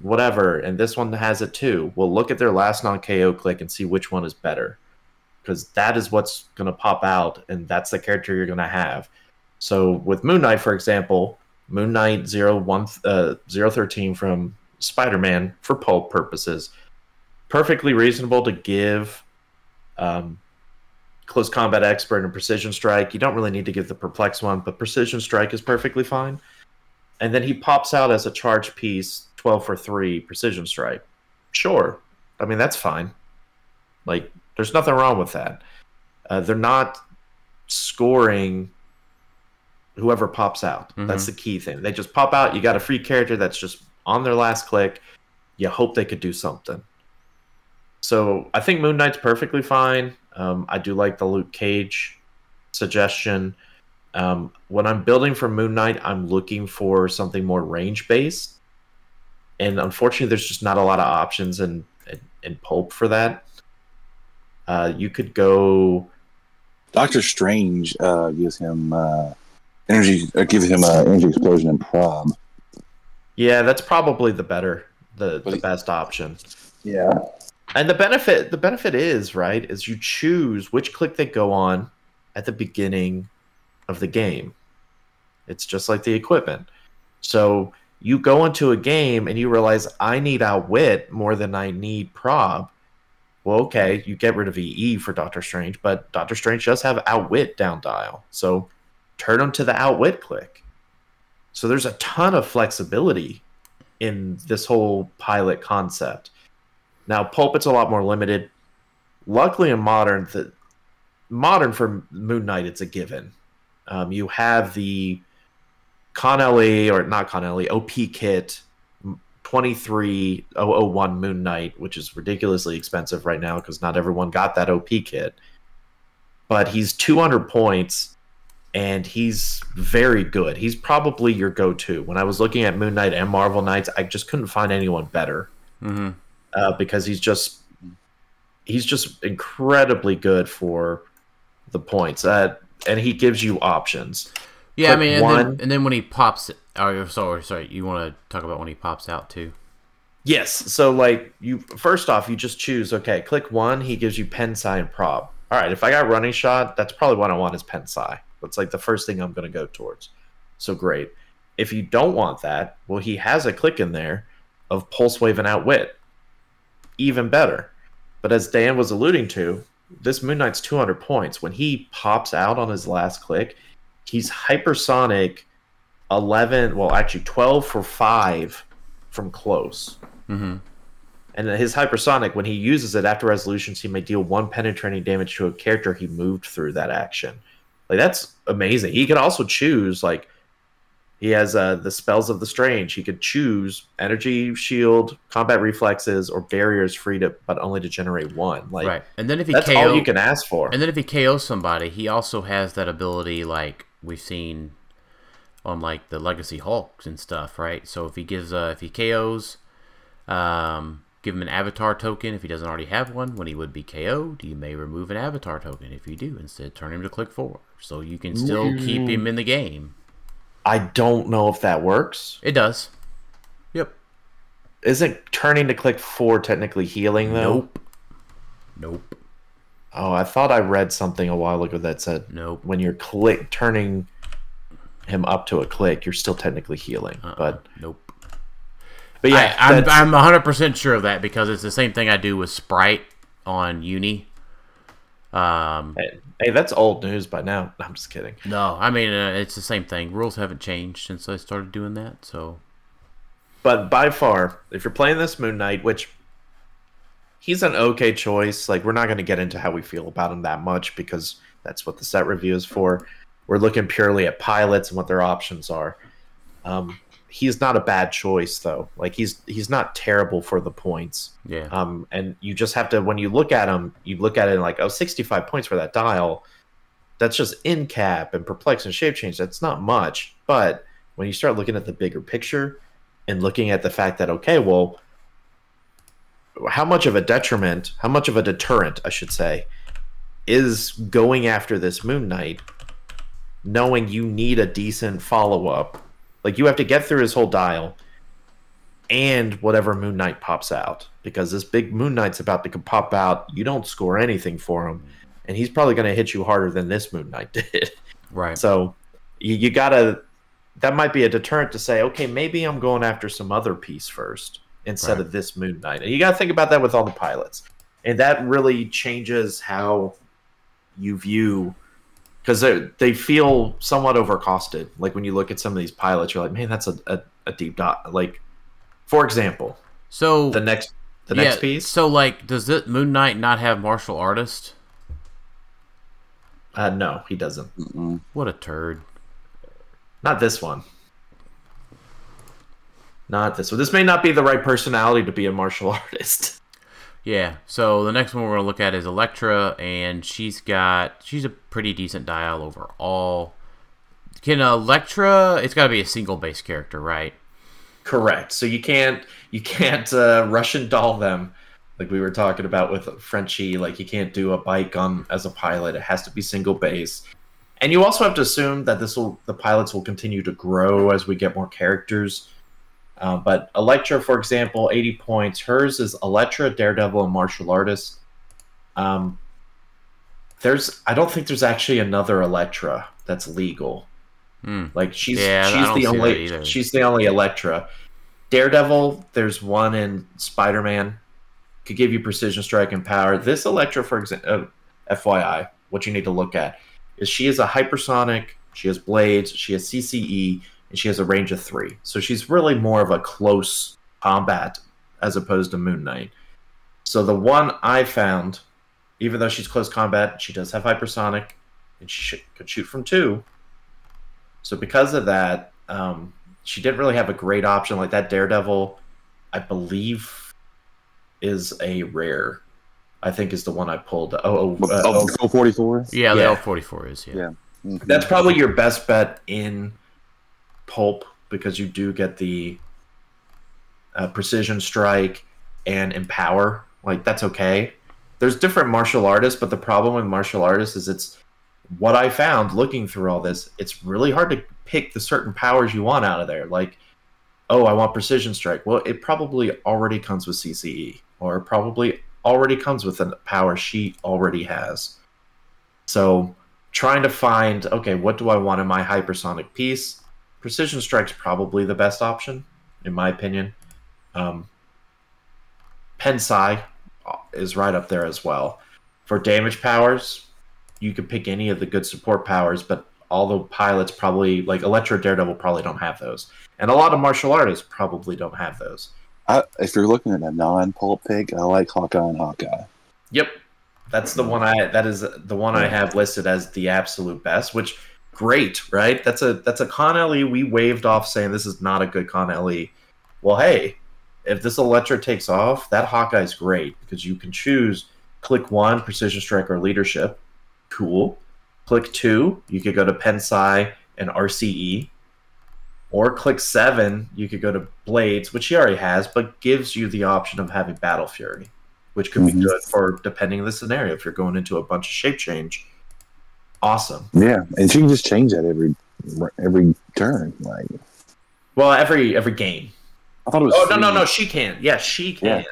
whatever, and this one has it too. Well, look at their last non KO click and see which one is better, because that is what's going to pop out, and that's the character you're going to have. So with Moon Knight, for example, Moon Knight 01, uh, 013 from Spider Man for pulp purposes, perfectly reasonable to give um, close combat expert and precision strike. You don't really need to give the perplex one, but precision strike is perfectly fine. And then he pops out as a charge piece, 12 for 3 precision strike. Sure. I mean, that's fine. Like, there's nothing wrong with that. Uh, they're not scoring whoever pops out. Mm-hmm. That's the key thing. They just pop out. You got a free character that's just on their last click. You hope they could do something. So I think Moon Knight's perfectly fine. Um, I do like the Luke Cage suggestion. Um, when I'm building for Moon Knight, I'm looking for something more range based. And unfortunately, there's just not a lot of options in, in, in Pulp for that. Uh, you could go. Doctor Strange uh, gives him uh, energy uh, give him an energy explosion and prob. Yeah, that's probably the better, the, the best option. Yeah. And the benefit the benefit is, right, is you choose which click they go on at the beginning of the game. It's just like the equipment. So you go into a game and you realize I need outwit more than I need prob. Well, okay, you get rid of EE for Doctor Strange, but Doctor Strange does have outwit down dial. So turn them to the outwit click. So there's a ton of flexibility in this whole pilot concept. Now, pulpit's a lot more limited. Luckily, in modern, the modern for Moon Knight, it's a given. Um, you have the Con-LE or not Con-LE OP kit 23001 Moon Knight, which is ridiculously expensive right now because not everyone got that OP kit. But he's 200 points and he's very good. He's probably your go-to. When I was looking at Moon Knight and Marvel Knights, I just couldn't find anyone better mm-hmm. Uh, because he's just he's just incredibly good for the points, uh, and he gives you options. Yeah, Click I mean, and, one, then, and then when he pops, oh, sorry, sorry, you want to talk about when he pops out too? Yes. So like you, first off, you just choose. Okay, click one. He gives you pen, psi, and prob. All right. If I got running shot, that's probably what I want is pen, psi. That's like the first thing I'm going to go towards. So great. If you don't want that, well, he has a click in there of pulse wave and outwit. Even better. But as Dan was alluding to, this Moon Knight's 200 points. When he pops out on his last click, he's hypersonic 11, well, actually 12 for 5 from close. Mm-hmm. And his hypersonic, when he uses it after resolutions, he may deal one penetrating damage to a character he moved through that action. Like that's amazing. He can also choose like he has uh, the spells of the strange. He could choose energy shield, combat reflexes, or barriers free to, but only to generate one. Like, right. And then if he that's KO, all you can ask for. And then if he KOs somebody, he also has that ability, like we've seen on like the Legacy Hulks and stuff, right? So if he gives, uh, if he KOs, um, Give him an avatar token if he doesn't already have one. When he would be KO'd, you may remove an avatar token. If you do, instead turn him to click four. So you can still keep him in the game. I don't know if that works. It does. Yep. Isn't turning to click four technically healing though? Nope. Nope. Oh, I thought I read something a while ago that said nope. When you're click turning him up to a click, you're still technically healing. Uh-uh. But nope. But yeah, I, am I'm 100 percent sure of that because it's the same thing I do with Sprite on Uni. Um, hey, hey, that's old news by now. I'm just kidding. No, I mean uh, it's the same thing. Rules haven't changed since I started doing that. So, but by far, if you're playing this Moon Knight, which he's an okay choice, like we're not going to get into how we feel about him that much because that's what the set review is for. We're looking purely at pilots and what their options are. Um, he's not a bad choice though. Like he's he's not terrible for the points. Yeah. Um, and you just have to when you look at him, you look at it like, oh, 65 points for that dial. That's just in cap and perplex and shape change. That's not much. But when you start looking at the bigger picture and looking at the fact that okay, well, how much of a detriment, how much of a deterrent, I should say, is going after this Moon Knight, knowing you need a decent follow up like you have to get through his whole dial and whatever Moon Knight pops out because this big Moon Knight's about to pop out. You don't score anything for him, and he's probably going to hit you harder than this Moon Knight did. Right. So you, you gotta. That might be a deterrent to say, okay, maybe I'm going after some other piece first instead right. of this Moon Knight. And you got to think about that with all the pilots, and that really changes how you view because they, they feel somewhat overcosted. Like when you look at some of these pilots, you're like, man, that's a, a, a deep dot. Like, for example, so the next the yeah, next piece. So like, does it Moon Knight not have martial artist? Uh, no, he doesn't. Mm-mm. What a turd! Not this one. Not this one. This may not be the right personality to be a martial artist. Yeah. So the next one we're gonna look at is Elektra, and she's got she's a pretty decent dial overall. Can Elektra? It's got to be a single base character, right? Correct. So you can't you can't uh, Russian doll them like we were talking about with Frenchie. Like you can't do a bike on as a pilot. It has to be single base. And you also have to assume that this will the pilots will continue to grow as we get more characters. Uh, but Elektra, for example, 80 points. Hers is Elektra, Daredevil, and Martial Artist. Um, there's, I don't think there's actually another Elektra that's legal. Hmm. Like she's yeah, she's the only she's the only Elektra. Daredevil, there's one in Spider Man, could give you precision strike and power. This Elektra, for example, uh, FYI, what you need to look at is she is a hypersonic. She has blades. She has CCE and she has a range of three. So she's really more of a close combat as opposed to Moon Knight. So the one I found, even though she's close combat, she does have hypersonic, and she should, could shoot from two. So because of that, um, she didn't really have a great option like that. Daredevil, I believe, is a rare. I think is the one I pulled. Oh, oh, uh, oh, 44? Yeah, the L 44 is, yeah. yeah. Mm-hmm. That's probably your best bet in pulp because you do get the uh, precision strike and empower. Like that's okay. There's different martial artists, but the problem with martial artists is it's what I found looking through all this. It's really hard to pick the certain powers you want out of there. Like, oh, I want precision strike. Well, it probably already comes with CCE, or probably already comes with a power she already has. So, trying to find okay, what do I want in my hypersonic piece? Precision Strike's probably the best option, in my opinion. Um, Pensai is right up there as well. For damage powers, you could pick any of the good support powers, but all the pilots probably, like Elektra Daredevil, probably don't have those. And a lot of martial artists probably don't have those. I, if you're looking at a non-pulp pick, I like Hawkeye and Hawkeye. Yep, that's the one I. That is the one I have listed as the absolute best. Which great, right? That's a that's a con LE we waved off saying this is not a good con LE. Well, hey, if this Elektra takes off, that Hawkeye's great because you can choose click one, precision strike or leadership. Cool. Click two, you could go to Pensai and RCE. Or click seven, you could go to Blades, which he already has, but gives you the option of having Battle Fury, which could mm-hmm. be good for depending on the scenario. If you're going into a bunch of shape change, awesome. Yeah, and she can just change that every every turn. Like, well, every every game. I thought it was. Oh no, no, no! She can. Yeah, she can.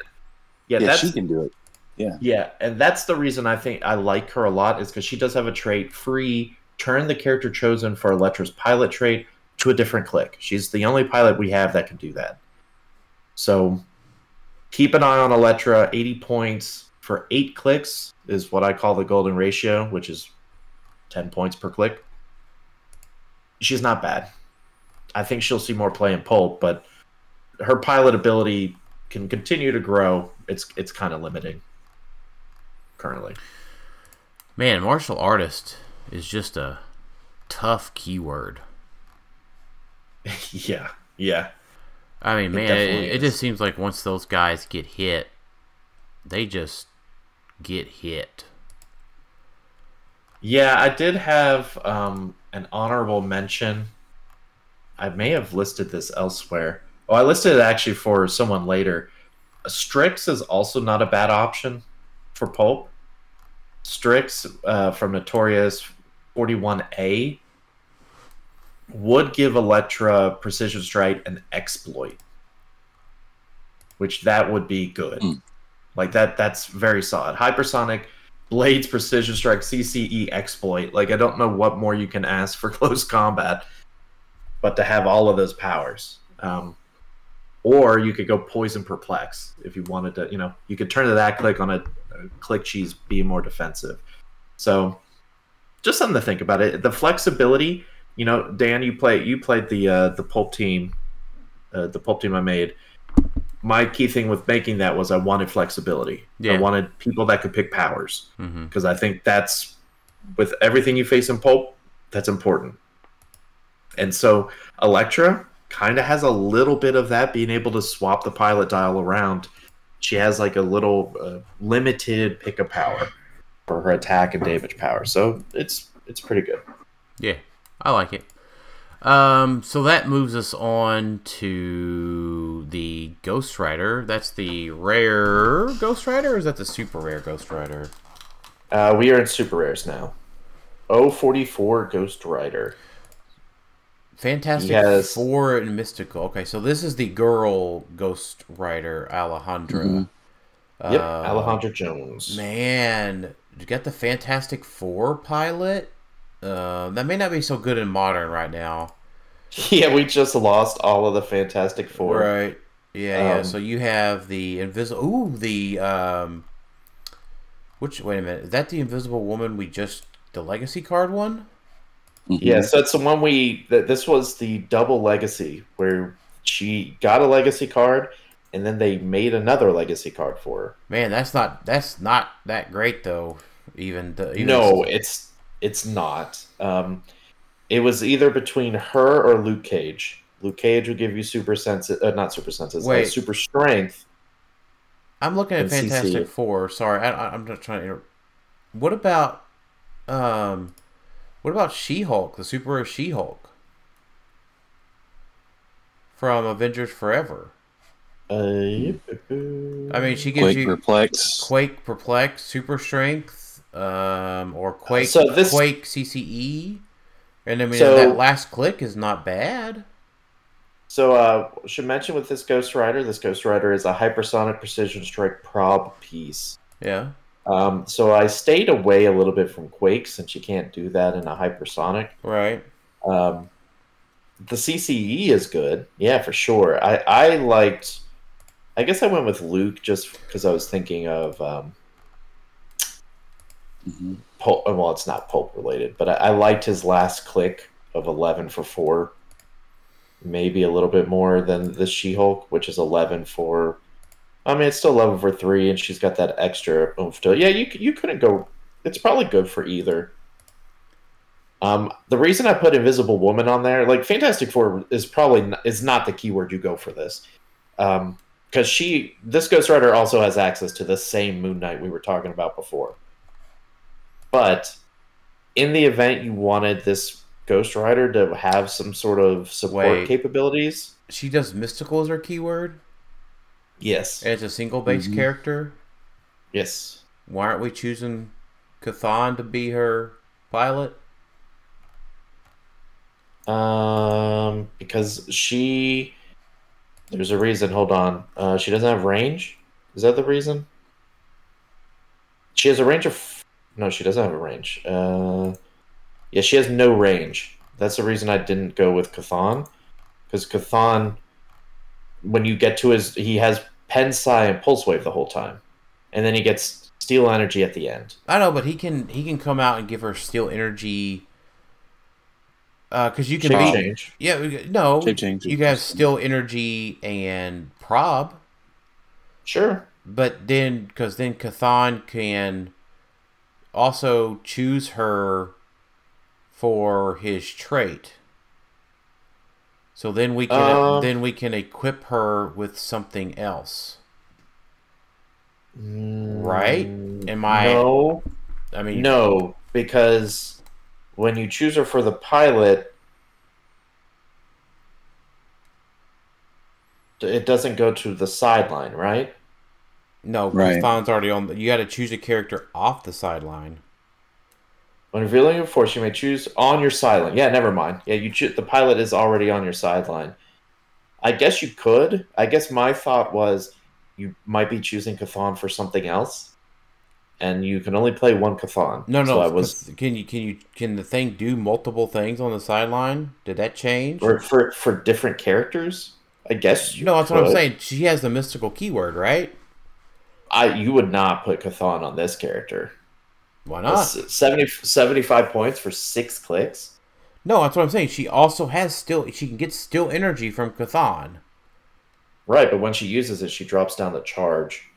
Yeah, yeah, yeah she can do it. Yeah, yeah, and that's the reason I think I like her a lot is because she does have a trait free. Turn the character chosen for Elektra's pilot trait to a different click. She's the only pilot we have that can do that. So keep an eye on Elektra. Eighty points for eight clicks is what I call the golden ratio, which is 10 points per click. She's not bad. I think she'll see more play in pulp, but her pilot ability can continue to grow. It's it's kind of limiting currently. Man, martial artist is just a tough keyword. yeah, yeah. I mean, man, it, it, just seems like once those guys get hit, they just get hit. Yeah, I did have um, an honorable mention. I may have listed this elsewhere. Oh, I listed it actually for someone later. Strix is also not a bad option for Pulp. Strix uh, from Notorious 41A would give Elektra Precision Strike an exploit, which that would be good. Mm. Like that, that's very solid. Hypersonic, Blades, Precision Strike, CCE exploit. Like I don't know what more you can ask for close combat, but to have all of those powers. Um, or you could go Poison Perplex if you wanted to. You know, you could turn to that click on a, a click cheese, be more defensive. So, just something to think about. It the flexibility you know, Dan, you play you played the uh, the pulp team, uh, the pulp team I made. My key thing with making that was I wanted flexibility. Yeah. I wanted people that could pick powers because mm-hmm. I think that's with everything you face in pulp, that's important. And so Elektra kind of has a little bit of that, being able to swap the pilot dial around. She has like a little uh, limited pick of power for her attack and damage power, so it's it's pretty good. Yeah, I like it. Um, so that moves us on to the Ghost Rider. That's the rare Ghost Rider, or is that the super rare Ghost Rider? Uh, we are in super rares now. 044 Ghost Rider. Fantastic has... Four and Mystical. Okay, so this is the girl Ghost Rider, Alejandra. Mm-hmm. Yep, uh, Alejandra Jones. Man, you got the Fantastic Four pilot? Uh, that may not be so good in modern right now. Yeah, we just lost all of the Fantastic Four. Right. Yeah, um, yeah. So you have the invisible. Ooh, the um. Which wait a minute? Is that the Invisible Woman we just the Legacy card one? Mm-hmm. Yeah, so it's the one we. That this was the double Legacy where she got a Legacy card, and then they made another Legacy card for her. Man, that's not that's not that great though. Even, the, even no, it's it's not. Um, it was either between her or Luke Cage. Luke Cage would give you super sense, uh, not super senses, uh, Wait. Uh, super strength. I'm looking at Fantastic CC. Four. Sorry, I, am not trying to. What about, um, what about She Hulk, the super She Hulk from Avengers Forever? Uh, I mean, she gives you Quake you perplex, Quake perplex, super strength, um, or Quake so this, Quake CCE. And I mean so, that last click is not bad. So uh should mention with this Ghost Rider, this Ghost Rider is a hypersonic precision strike prob piece. Yeah. Um, so I stayed away a little bit from Quake since you can't do that in a hypersonic. Right. Um, the CCE is good, yeah, for sure. I I liked. I guess I went with Luke just because I was thinking of um. Pulp, well, it's not pulp related, but I, I liked his last click of 11 for 4 maybe a little bit more than the She-Hulk, which is 11 for. I mean, it's still 11 for three, and she's got that extra oomph to. Yeah, you you couldn't go. It's probably good for either. Um, the reason I put Invisible Woman on there, like Fantastic Four, is probably is not the keyword you go for this, because um, she this Ghost Rider also has access to the same Moon Knight we were talking about before. But in the event you wanted this Ghost Rider to have some sort of support Wait, capabilities, she does mystical as her keyword. Yes, as a single base mm-hmm. character. Yes. Why aren't we choosing Chthon to be her pilot? Um, because she. There's a reason. Hold on. Uh, she doesn't have range. Is that the reason? She has a range of no, she doesn't have a range. Uh, yeah, she has no range. That's the reason I didn't go with Chthon. Because Chthon, when you get to his, he has Pen Psi and Pulse Wave the whole time. And then he gets Steal energy at the end. I know, but he can he can come out and give her Steal energy. Because uh, you can Shape be change. yeah no Shape change. you have Steal energy and prob Sure. but then because then Chthon can also choose her for his trait. So then we can Uh, then we can equip her with something else. Right? Am I No, I mean no, because when you choose her for the pilot, it doesn't go to the sideline, right? No, Right. Chthon's already on you got to choose a character off the sideline. When revealing your force, you may choose on your sideline. Yeah, never mind. Yeah, you choo- the pilot is already on your sideline. I guess you could. I guess my thought was you might be choosing Chthon for something else, and you can only play one Chthon. No, no. So I was 'cause can you can you can the thing do multiple things on the sideline? Did that change? for for, for different characters. I guess you no, that's what I'm saying. She has the mystical keyword, right? I you would not put Chthon on this character. Why not? S- 70, 75 points for six clicks. No, that's what I'm saying. She also has still she can get steal energy from Chthon. Right, but when she uses it, she drops down the charge.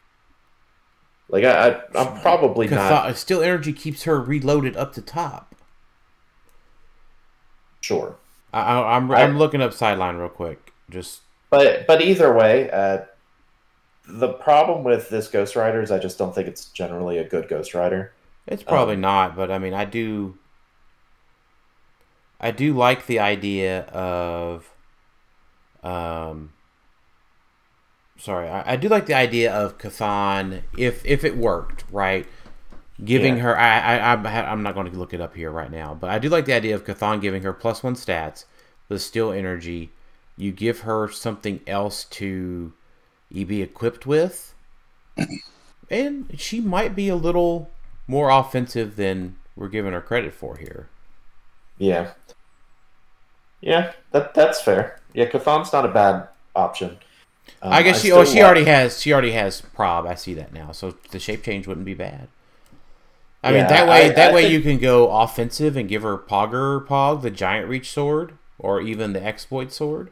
Like I, I I'm probably not steal energy keeps her reloaded up to top. sure. I, I, I'm I- I'm looking up sideline real quick. Just But but either way, uh, the problem with this Ghost Rider is I just don't think it's generally a good Ghost Rider. it's probably Um, not, but I mean I do. I do like the idea of. Um. Sorry, I, I do like the idea of Chthon if if it worked right. Giving Yeah. her, I, I, I'm, not going to look it up here right now, but I do like the idea of Chthon giving her plus one stats, the steal energy. You give her something else to be equipped with, and she might be a little more offensive than we're giving her credit for here. Yeah, yeah, that that's fair. Yeah, Chthon's not a bad option. Um, I guess she, still oh, she like- already has, she already has prob. I see that now, so the shape change wouldn't be bad. I mean, that way, I- that I way think- you can go offensive and give her Pogger Pog, the giant reach sword, or even the exploit sword.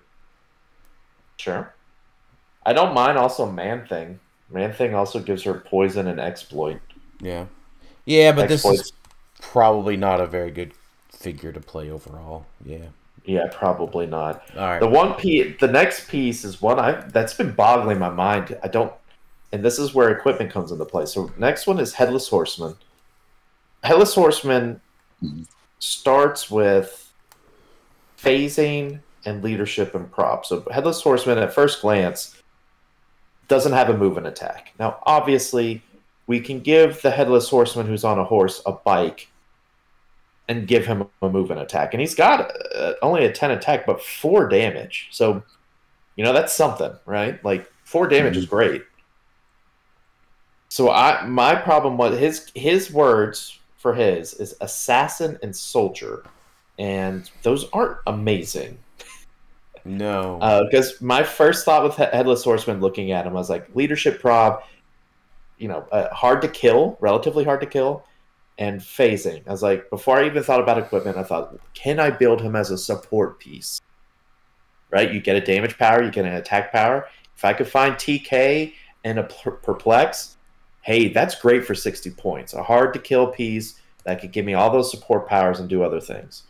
Sure. I don't mind also Man Thing. Man Thing also gives her poison and exploit. Yeah, yeah, but this is probably not a very good figure to play overall. Yeah. Yeah, probably not. All right. The one piece, the next piece is one I that's been boggling my mind. I don't, and this is where equipment comes into play. So next one is Headless Horseman. Headless Horseman starts with phasing and leadership and prop. So Headless Horseman, at first glance, doesn't have a move and attack. Now, obviously, we can give the Headless Horseman who's on a horse a bike and give him a move and attack. And he's got uh, only a 10 attack, but four damage. So, you know, that's something, right? Like, four damage is great. So, I my problem was his his words for his is assassin and soldier. And those aren't amazing. No. Because my first thought with Headless Horseman looking at him, I was like, leadership prob, you know, uh, hard to kill, relatively hard to kill, and phasing. I was like, before I even thought about equipment, I thought, can I build him as a support piece? Right? You get a damage power, you get an attack power. If I could find TK and a perplex, hey, that's great for 60 points. A hard to kill piece that could give me all those support powers and do other things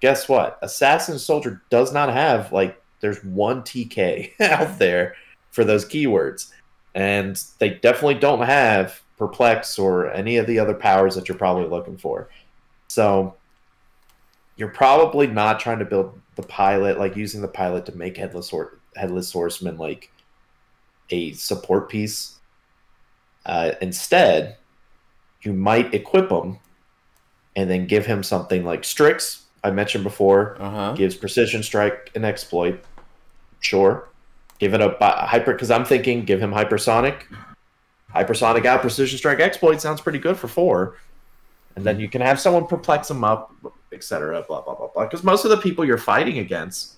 guess what? Assassin Soldier does not have like there's one TK out there for those keywords, and they definitely don't have Perplex or any of the other powers that you're probably looking for. So you're probably not trying to build the pilot, like using the pilot to make headless Hor- headless horseman like a support piece. Uh, instead, you might equip him and then give him something like Strix. I mentioned before Uh huh. gives precision strike and exploit. Sure, give it a bi- hyper because I'm thinking give him hypersonic, hypersonic out precision strike exploit sounds pretty good for four, and then you can have someone perplex him up, etc. Blah blah blah blah. Because most of the people you're fighting against,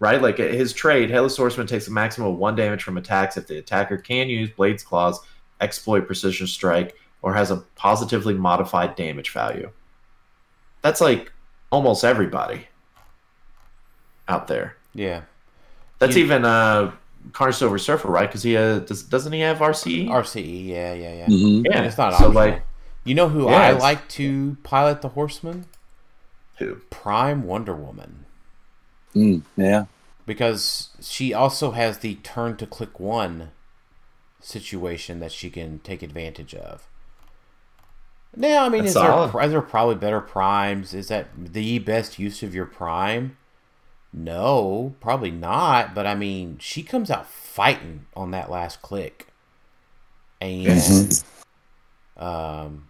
right? Like his trade, Headless Horseman takes a maximum of one damage from attacks if the attacker can use Blades Claws exploit precision strike, or has a positively modified damage value. That's like almost everybody out there. Yeah. That's you, even uh Karn Silver Surfer, right? Because he uh, does, doesn't he have RCE? RCE, yeah, yeah, yeah. Mm-hmm. Yeah, it's not so optional. like you know who yeah, I like to pilot the Horseman? Who? Prime Wonder Woman. Mm, yeah. Because she also has the turn to click one situation that she can take advantage of. Now, I mean, That's is there, are there probably better primes? Is that the best use of your prime? No, probably not. But I mean, she comes out fighting on that last click, and mm-hmm. um,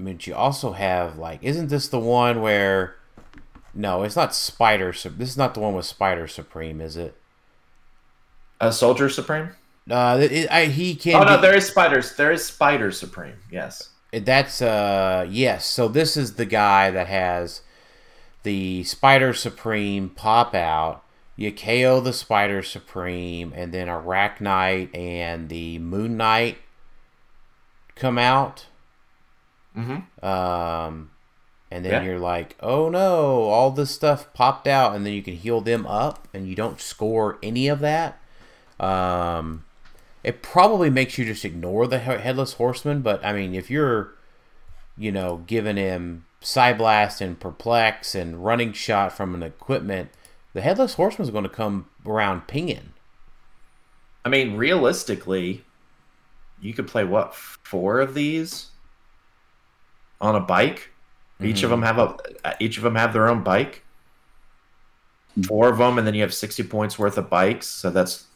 I mean, you also have like, isn't this the one where? No, it's not Spider. This is not the one with Spider Supreme, is it? A Soldier Supreme. Uh, it, I, he can. Oh no, be, there is spiders. There is Spider Supreme. Yes. That's uh yes. So this is the guy that has the Spider Supreme pop out. You KO the Spider Supreme, and then Arachknight and the Moon Knight come out. Mm-hmm. Um, and then yeah. you're like, oh no, all this stuff popped out, and then you can heal them up, and you don't score any of that. Um, it probably makes you just ignore the headless horseman, but I mean, if you're, you know, giving him Psyblast and Perplex and Running Shot from an equipment, the Headless Horseman is going to come around pinging. I mean, realistically, you could play what four of these on a bike. Mm-hmm. Each of mm-hmm. them have a each of them have their own bike. Four of them, and then you have sixty points worth of bikes. So that's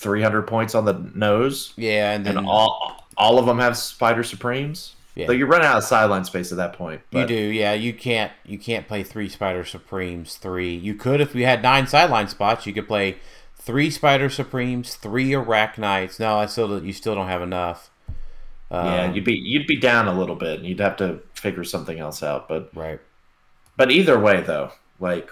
three hundred points on the nose. Yeah, and then and all all of them have Spider Supremes. Yeah. So you run out of sideline space at that point. But... You do, yeah. You can't you can't play three Spider Supremes, three. You could if we had nine sideline spots. You could play three Spider Supremes, three Arachknights. No, I still you still don't have enough. Um, yeah, you'd be you'd be down a little bit, and you'd have to figure something else out. But right. But either way, though, like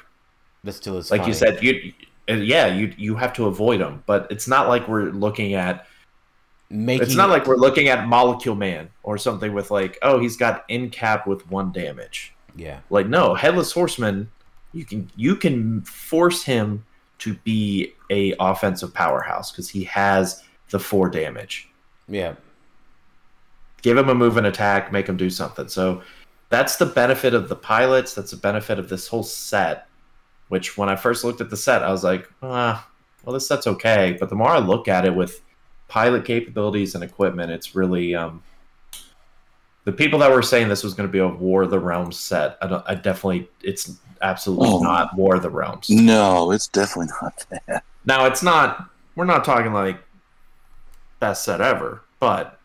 that still is like you said, you yeah you you have to avoid them. But it's not like we're looking at making it's not like we're looking at molecule man or something with like oh he's got in cap with one damage. Yeah. Like no headless horseman you can you can force him to be a offensive powerhouse because he has the four damage. Yeah. Give him a move and attack make him do something. So that's the benefit of the pilots that's the benefit of this whole set which when i first looked at the set i was like ah well this set's okay but the more i look at it with pilot capabilities and equipment, it's really um, the people that were saying this was going to be a War of the Realms set. I, I definitely, it's absolutely oh, not War of the Realms. No, it's definitely not that. Now, it's not. We're not talking like best set ever, but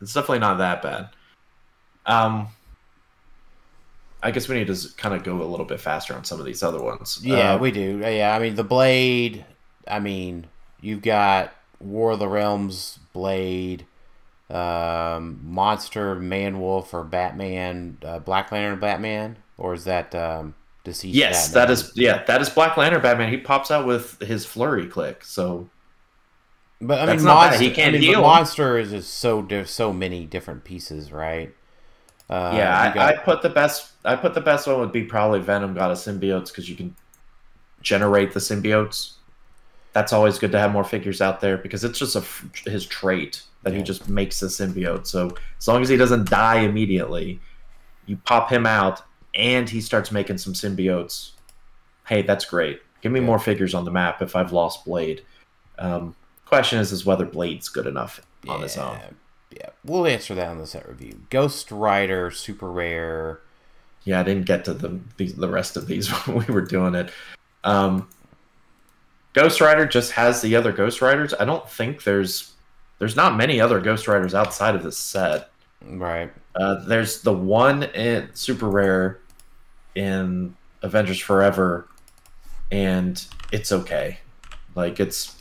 it's definitely not that bad. Um, I guess we need to kind of go a little bit faster on some of these other ones. Yeah, uh, we do. Yeah, I mean the blade. I mean you've got War of the Realms, Blade, um, Monster, Man Wolf, or Batman, uh, Black Lantern, Batman, or is that um, deceased? Yes, Batman? that is. Yeah, that is Black Lantern, Batman. He pops out with his flurry click. So, but I mean, Monster, he can't I mean, Monster is just so so many different pieces, right? Uh, yeah, I, got... I put the best. I put the best one would be probably Venom got a symbiotes because you can generate the symbiotes that's always good to have more figures out there because it's just a, his trait that yeah. he just makes a symbiote. So as long as he doesn't die immediately, you pop him out and he starts making some symbiotes. Hey, that's great. Give me yeah. more figures on the map if I've lost Blade. Um, question is, is whether Blade's good enough on yeah. his own. Yeah, we'll answer that on the set review. Ghost Rider, super rare. Yeah, I didn't get to the the rest of these when we were doing it. Um, Ghost Rider just has the other Ghost Riders. I don't think there's there's not many other Ghost Riders outside of this set. Right. Uh, there's the one in super rare in Avengers Forever, and it's okay. Like it's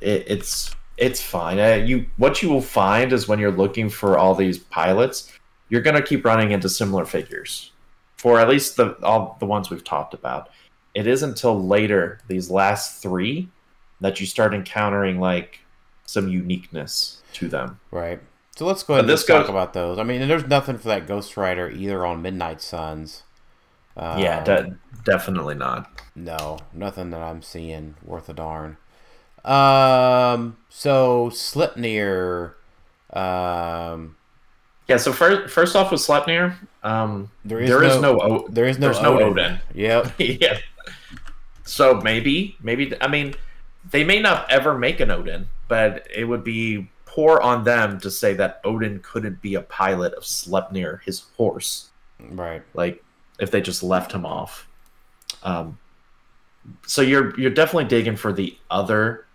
it, it's it's fine. Uh, you what you will find is when you're looking for all these pilots, you're gonna keep running into similar figures for at least the all the ones we've talked about it isn't until later these last three that you start encountering like some uniqueness to them. Right. So let's go ahead but and talk about those. I mean, there's nothing for that Ghost Rider either on Midnight Suns. Um, yeah, de- definitely not. No, nothing that I'm seeing worth a darn. Um, so Sleipnir, um, yeah. So first, first off with Sleipnir, um, there is there no, is no there is no there's Odin. no Odin. Yep. yeah. So maybe, maybe I mean, they may not ever make an Odin, but it would be poor on them to say that Odin couldn't be a pilot of Sleipnir, his horse. Right. Like if they just left him off. Um, so you're you're definitely digging for the other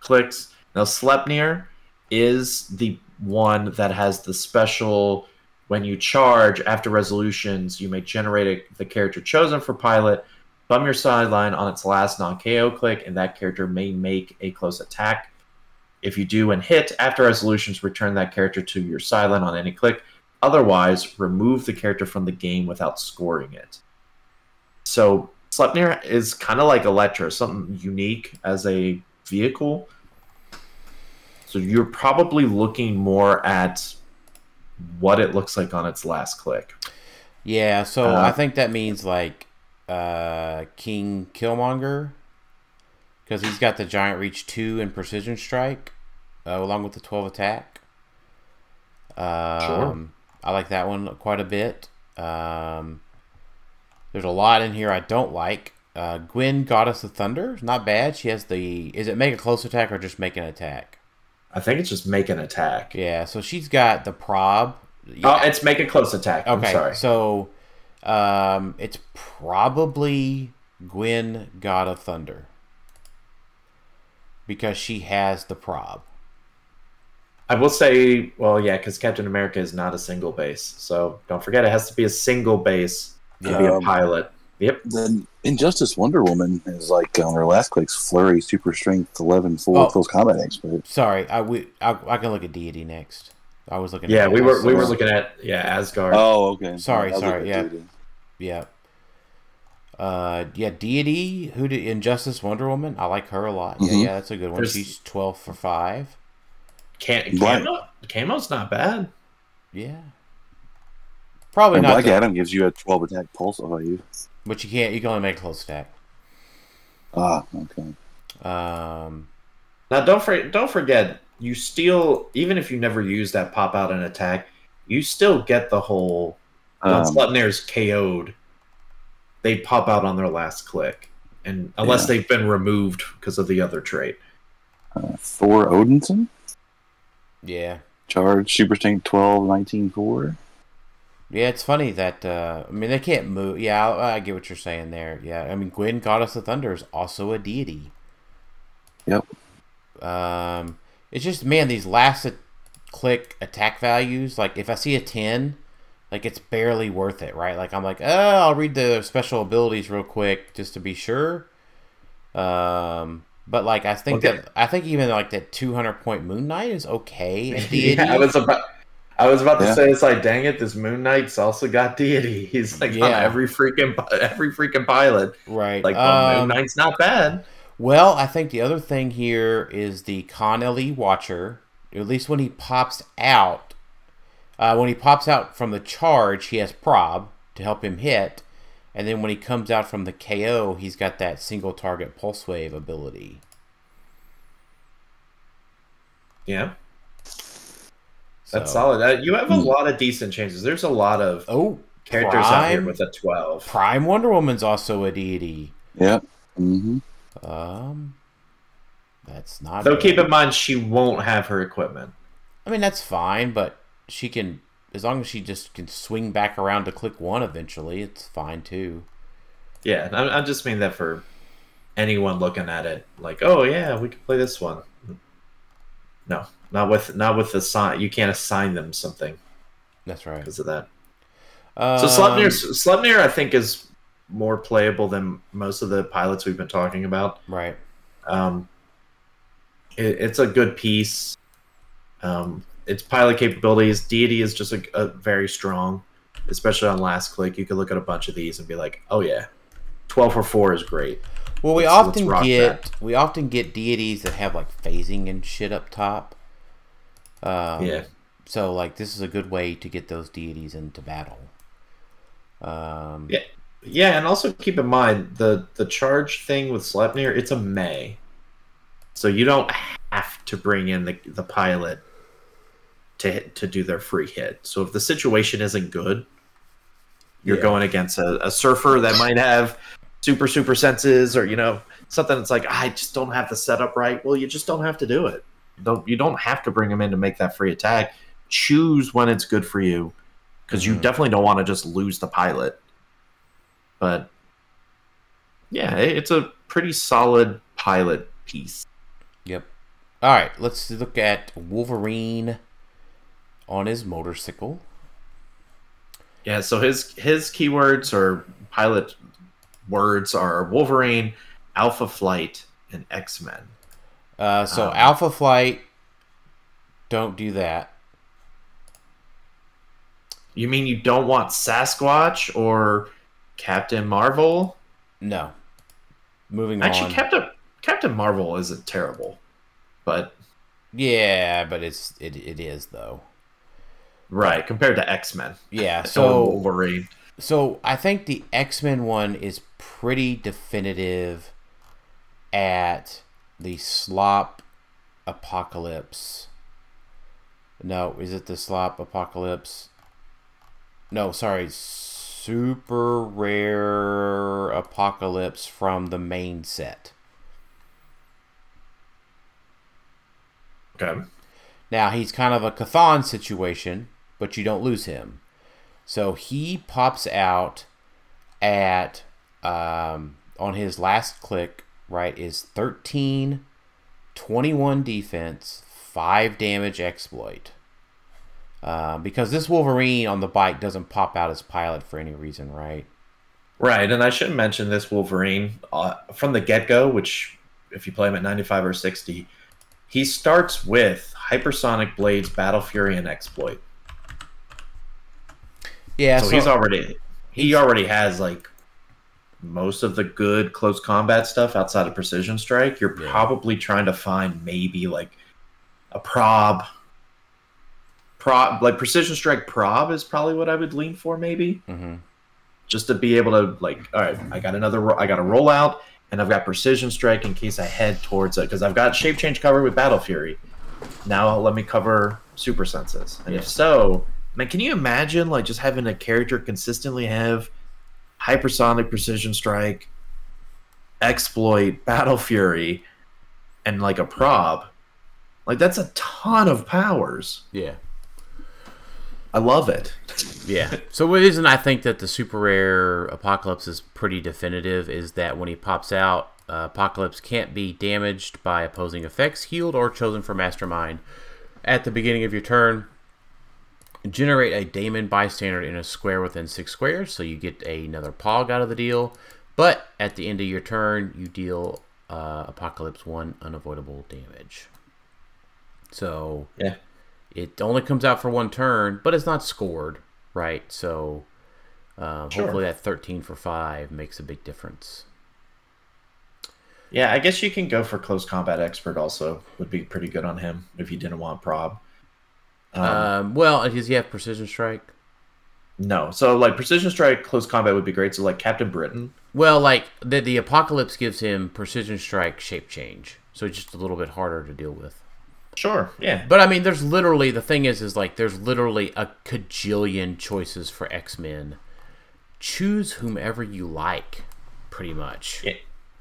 Clix. Now Sleipnir is the one that has the special when you charge after resolutions, you may generate a, the character chosen for pilot, bum your sideline on its last non KO click, and that character may make a close attack. If you do and hit after resolutions, return that character to your sideline on any click. Otherwise, remove the character from the game without scoring it. So Sleipnir is kind of like Elektra, something unique as a vehicle. So you're probably looking more at what it looks like on its last click. Yeah, so uh, I think that means like uh, King Killmonger because he's got the giant reach two and precision strike uh, along with the twelve attack. Um, sure. I like that one quite a bit. Um, there's a lot in here I don't like. Uh, Gwyn, Goddess of Thunder, not bad. She has the. Is it make a close attack or just make an attack? I think it's just make an attack. Yeah, so she's got the prob. Yeah. Oh, it's make a close attack. Okay, I'm sorry. So um, it's probably Gwen, God of Thunder, because she has the prob. I will say, well, yeah, because Captain America is not a single base, so don't forget it has to be a single base to um, be a um, pilot. Yep. Then Injustice Wonder Woman is like on her last clicks flurry super strength 11 full oh, close combat expert. Sorry, I we I, I, can look at deity next. I was looking. Yeah, we were we were looking at yeah Asgard. Oh, okay. Sorry, sorry. Yeah, deity. yeah. Uh, yeah, deity. Who did Injustice Wonder Woman? I like her a lot. Mm-hmm. Yeah, yeah, that's a good one. There's, She's twelve for five. Can Camo, Camo's not bad. Yeah. Probably and not. Black the, Adam gives you a twelve attack pulse on you. But you can't. You can only make a close attack. Ah, okay. Um. Now don't for, don't forget you still even if you never use that pop out and attack, you still get the whole once um, Sleipnir's KO'd, they pop out on their last click, and unless yeah. they've been removed because of the other trait. Uh, Thor Odinson. Yeah. Charge Super Tank 12, 19, 4. Yeah, it's funny that uh, I mean they can't move. Yeah, I, I, get what you're saying there. Yeah, I mean Gwyn, Goddess of Thunder, is also a deity. Yep. Um, it's just man, these last click attack values. Like if I see a ten, like it's barely worth it, right? Like I'm like, oh, I'll read the special abilities real quick just to be sure. Um, but like I think okay. that I think even like that 200 point Moon Knight is okay. yeah, I was about I was about to yeah. say it's like dang it, this Moon Knight's also got deity. He's like yeah. every freaking every freaking pilot. Right. Like um, Moon Knight's not bad. Well, I think the other thing here is the Con Le Watcher. At least when he pops out, uh, when he pops out from the charge, he has prob to help him hit. And then when he comes out from the KO, he's got that single target pulse wave ability. Yeah. That's solid. Uh, you have a lot of decent changes. There's a lot of oh characters Prime, out here with a 12. Prime Wonder Woman's also a deity. Yep. Mm-hmm. Um, that's not. Though keep in mind, she won't have her equipment. I mean, that's fine, but she can as long as she just can swing back around to click one eventually, it's fine too. Yeah, I, I just mean that for anyone looking at it, like, oh yeah, we can play this one. No, not with not with the sign. You can't assign them something. That's right because of that. Um, so Sleipnir, Sleipnir, I think is more playable than most of the pilots we've been talking about. Right. Um, it, it's a good piece. Um, its pilot capabilities. Deity is just a, a, very strong, especially on last click. You could look at a bunch of these and be like, oh yeah, twelve for four is great. Well, we let's, often let's get that. we often get deities that have like phasing and shit up top. Um, yeah. So like this is a good way to get those deities into battle. Um, yeah, yeah, and also keep in mind the the charge thing with Sleipnir. It's a May, so you don't have to bring in the the pilot to to do their free hit. So if the situation isn't good, you're yeah. going against a, a surfer that might have super super senses or you know something that's like I just don't have the setup right. Well, you just don't have to do it. You don't you don't have to bring them in to make that free attack. Choose when it's good for you because mm-hmm. you definitely don't want to just lose the pilot. But yeah, it's a pretty solid pilot piece. Yep. All right, let's look at Wolverine on his motorcycle. Yeah, so his his keywords are pilot words are Wolverine, Alpha Flight, and X Men. Uh, so um, Alpha Flight, don't do that. You mean you don't want Sasquatch or Captain Marvel? No. Moving Actually, on. Actually, Captain Captain Marvel isn't terrible, but yeah, but it's it it is though. Right, compared to X Men. Yeah, so Wolverine. So I think the X Men one is pretty definitive at the slop apocalypse. No, is it the slop apocalypse? No, sorry, super rare apocalypse from the main set. Okay. Now he's kind of a Chthon situation but you don't lose him. So he pops out at um, on his last click, right, is 13, 21 defense, 5 damage exploit. Uh, because this Wolverine on the bike doesn't pop out as pilot for any reason, right? Right, and I should mention this Wolverine uh, from the get go, which if you play him at 95 or 60, he starts with Hypersonic Blades, Battle Fury, and Exploit. Yeah, so, so he's already he already has like most of the good close combat stuff outside of precision strike. You're yeah. probably trying to find maybe like a prob prob like precision strike prob is probably what I would lean for maybe. Mm-hmm. Just to be able to like, all right, I got another, I got a rollout, and I've got precision strike in case I head towards it because I've got shape change cover with battle fury. Now let me cover super senses, and yeah. if so, Man, can you imagine like just having a character consistently have hypersonic precision strike, exploit, battle fury, and like a prob? Like that's a ton of powers. Yeah. I love it. yeah. So what isn't I think that the super rare apocalypse is pretty definitive is that when he pops out, uh, apocalypse can't be damaged by opposing effects, healed, or chosen for mastermind. At the beginning of your turn, generate a daemon bystander in a square within six squares, so you get another pog out of the deal. But at the end of your turn, you deal uh, Apocalypse one unavoidable damage. So yeah, it only comes out for one turn, but it's not scored, right? So uh, sure. hopefully that thirteen for five makes a big difference. Yeah, I guess you can go for close combat expert. Also, would be pretty good on him if you didn't want prob. Um, um, well, does he have precision strike? No. So like precision strike, close combat would be great. So like Captain Britain. Well, like the the apocalypse gives him precision strike, shape change, so it's just a little bit harder to deal with. Sure. Yeah. But I mean, there's literally the thing is, is like there's literally a cajillion choices for X Men. Choose whomever you like, pretty much. Yeah.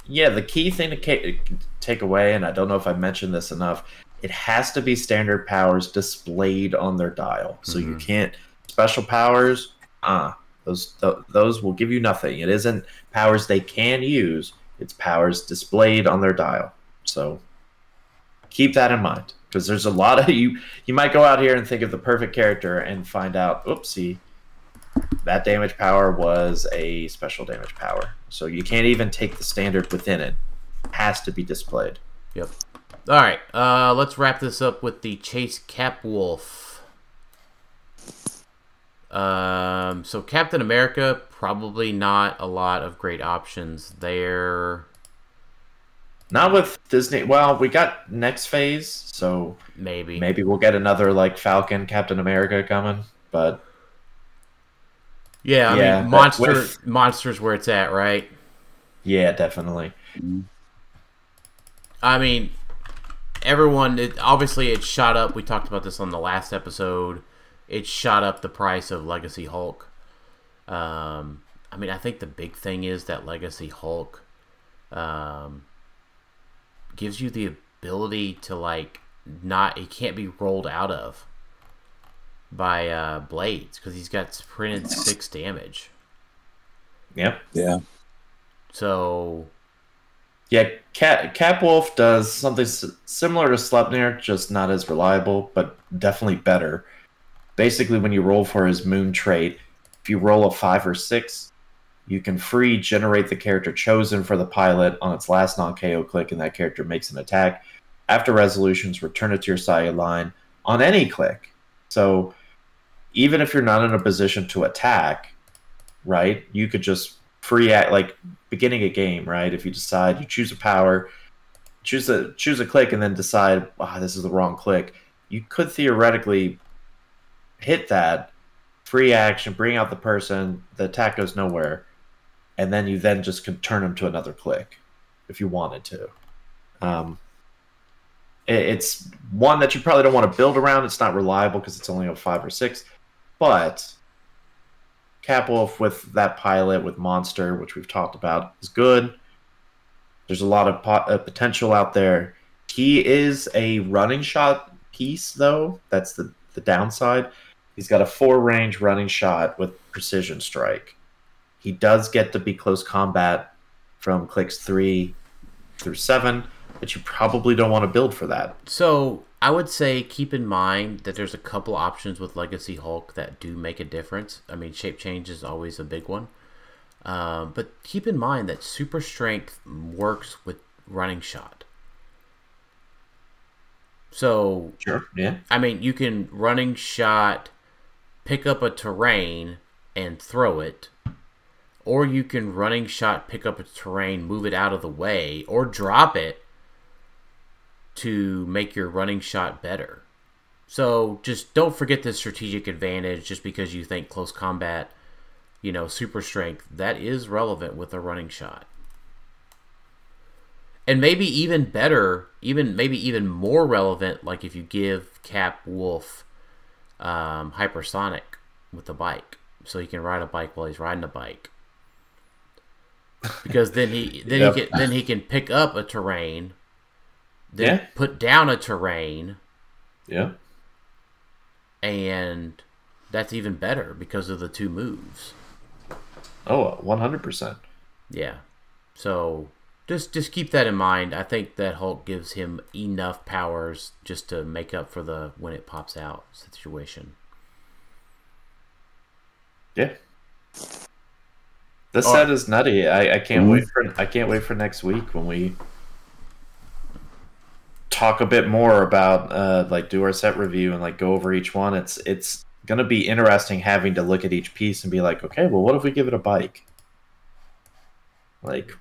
Yeah. The key thing to take away, and I don't know if I mentioned this enough, it has to be standard powers displayed on their dial. So mm-hmm. you can't special powers. Ah, uh, those th- those will give you nothing. It isn't powers they can use. It's powers displayed on their dial. So keep that in mind because there's a lot of you. You might go out here and think of the perfect character and find out, oopsie, that damage power was a special damage power. So you can't even take the standard within it. it has to be displayed. Yep. All right, uh, let's wrap this up with the Chase Cap Wolf. Um, so Captain America, probably not a lot of great options there. Not with Disney. Well, we got next phase, so maybe maybe we'll get another like Falcon, Captain America coming. But yeah, I yeah, mean, monster with... monsters where it's at, right? Yeah, definitely. I mean, everyone. It, obviously, it shot up. We talked about this on the last episode. It shot up the price of Legacy Hulk. Um, I mean, I think the big thing is that Legacy Hulk um, gives you the ability to like not. It can't be rolled out of by uh, Blades because he's got printed six damage. Yep. Yeah. So. Yeah, Cat Capwolf does something similar to Sleipnir, just not as reliable, but definitely better. Basically, when you roll for his Moon trait, if you roll a five or six, you can free generate the character chosen for the pilot on its last non KO click, and that character makes an attack. After resolutions, return it to your side line on any click. So even if you're not in a position to attack, right, you could just free act like beginning a game, right? If you decide you choose a power, choose a choose a click, and then decide, ah, oh, this is the wrong click, you could theoretically hit that free action, bring out the person, the attack goes nowhere, and then you then just can turn them to another click if you wanted to. Um, it, it's one that you probably don't want to build around. It's not reliable because it's only a five or six, but Capwolf with that pilot with Monster, which we've talked about, is good. There's a lot of pot, uh, potential out there. He is a running shot piece, though. That's the, the downside. He's got a four range running shot with precision strike. He does get to be close combat from clicks three through seven, but you probably don't want to build for that. So I would say keep in mind that there's a couple options with Legacy Hulk that do make a difference. I mean, shape change is always a big one. Uh, but keep in mind that super strength works with running shot. So, sure, yeah. I mean, you can running shot pick up a terrain and throw it, or you can running shot pick up a terrain, move it out of the way, or drop it to make your running shot better. So just don't forget the strategic advantage just because you think close combat, you know, super strength, that is relevant with a running shot. And maybe even better, even maybe even more relevant, like if you give Cap Wolf um, hypersonic with the bike, so he can ride a bike while he's riding a bike. Because then he then yep. he can then he can pick up a terrain, then yeah. put down a terrain. Yeah. And that's even better because of the two moves. Oh, 100%. Yeah. So just just keep that in mind. I think that Hulk gives him enough powers just to make up for the when it pops out situation. Yeah. The set is nutty. I, I can't mm-hmm. wait for I can't wait for next week when we talk a bit more about uh, like do our set review and like go over each one. It's it's gonna be interesting having to look at each piece and be like, okay, well, what if we give it a bike? Like,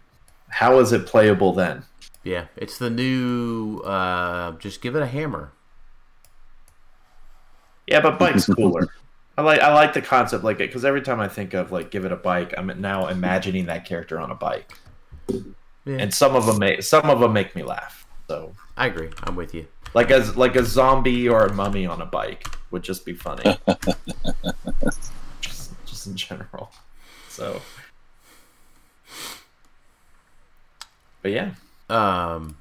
how is it playable then? Yeah, it's the new. Uh, just give it a hammer. Yeah, but bike's cooler. I like I like the concept like it because every time I think of like give it a bike, I'm now imagining that character on a bike, yeah. and some of them make some of them make me laugh. So I agree. I'm with you. Like as like a zombie or a mummy on a bike would just be funny. just, just in general. So but yeah. Um,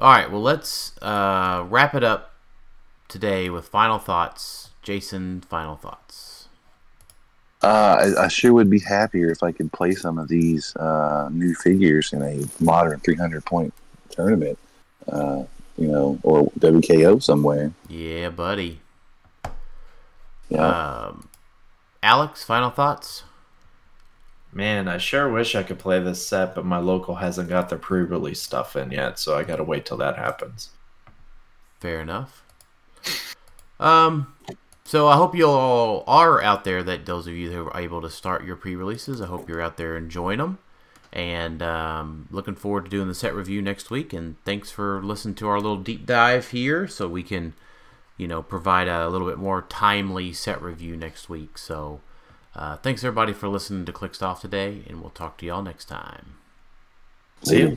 all right. Well, let's uh, wrap it up today with final thoughts. Jason, final thoughts. Uh, I, I, sure would be happier if I could play some of these uh, new figures in a modern 300 point tournament, uh, you know, or WKO somewhere. Yeah, buddy. Yeah. Um, Alex, final thoughts? Man, I sure wish I could play this set, but my local hasn't got the pre-release stuff in yet, so I gotta wait till that happens. Fair enough. Um, so I hope you all are out there. That those of you who are able to start your pre-releases, I hope you're out there enjoying them. And um, looking forward to doing the set review next week. And thanks for listening to our little deep dive here so we can, you know, provide a little bit more timely set review next week. So uh, thanks everybody for listening to Clixed Off today, and we'll talk to y'all next time. See you.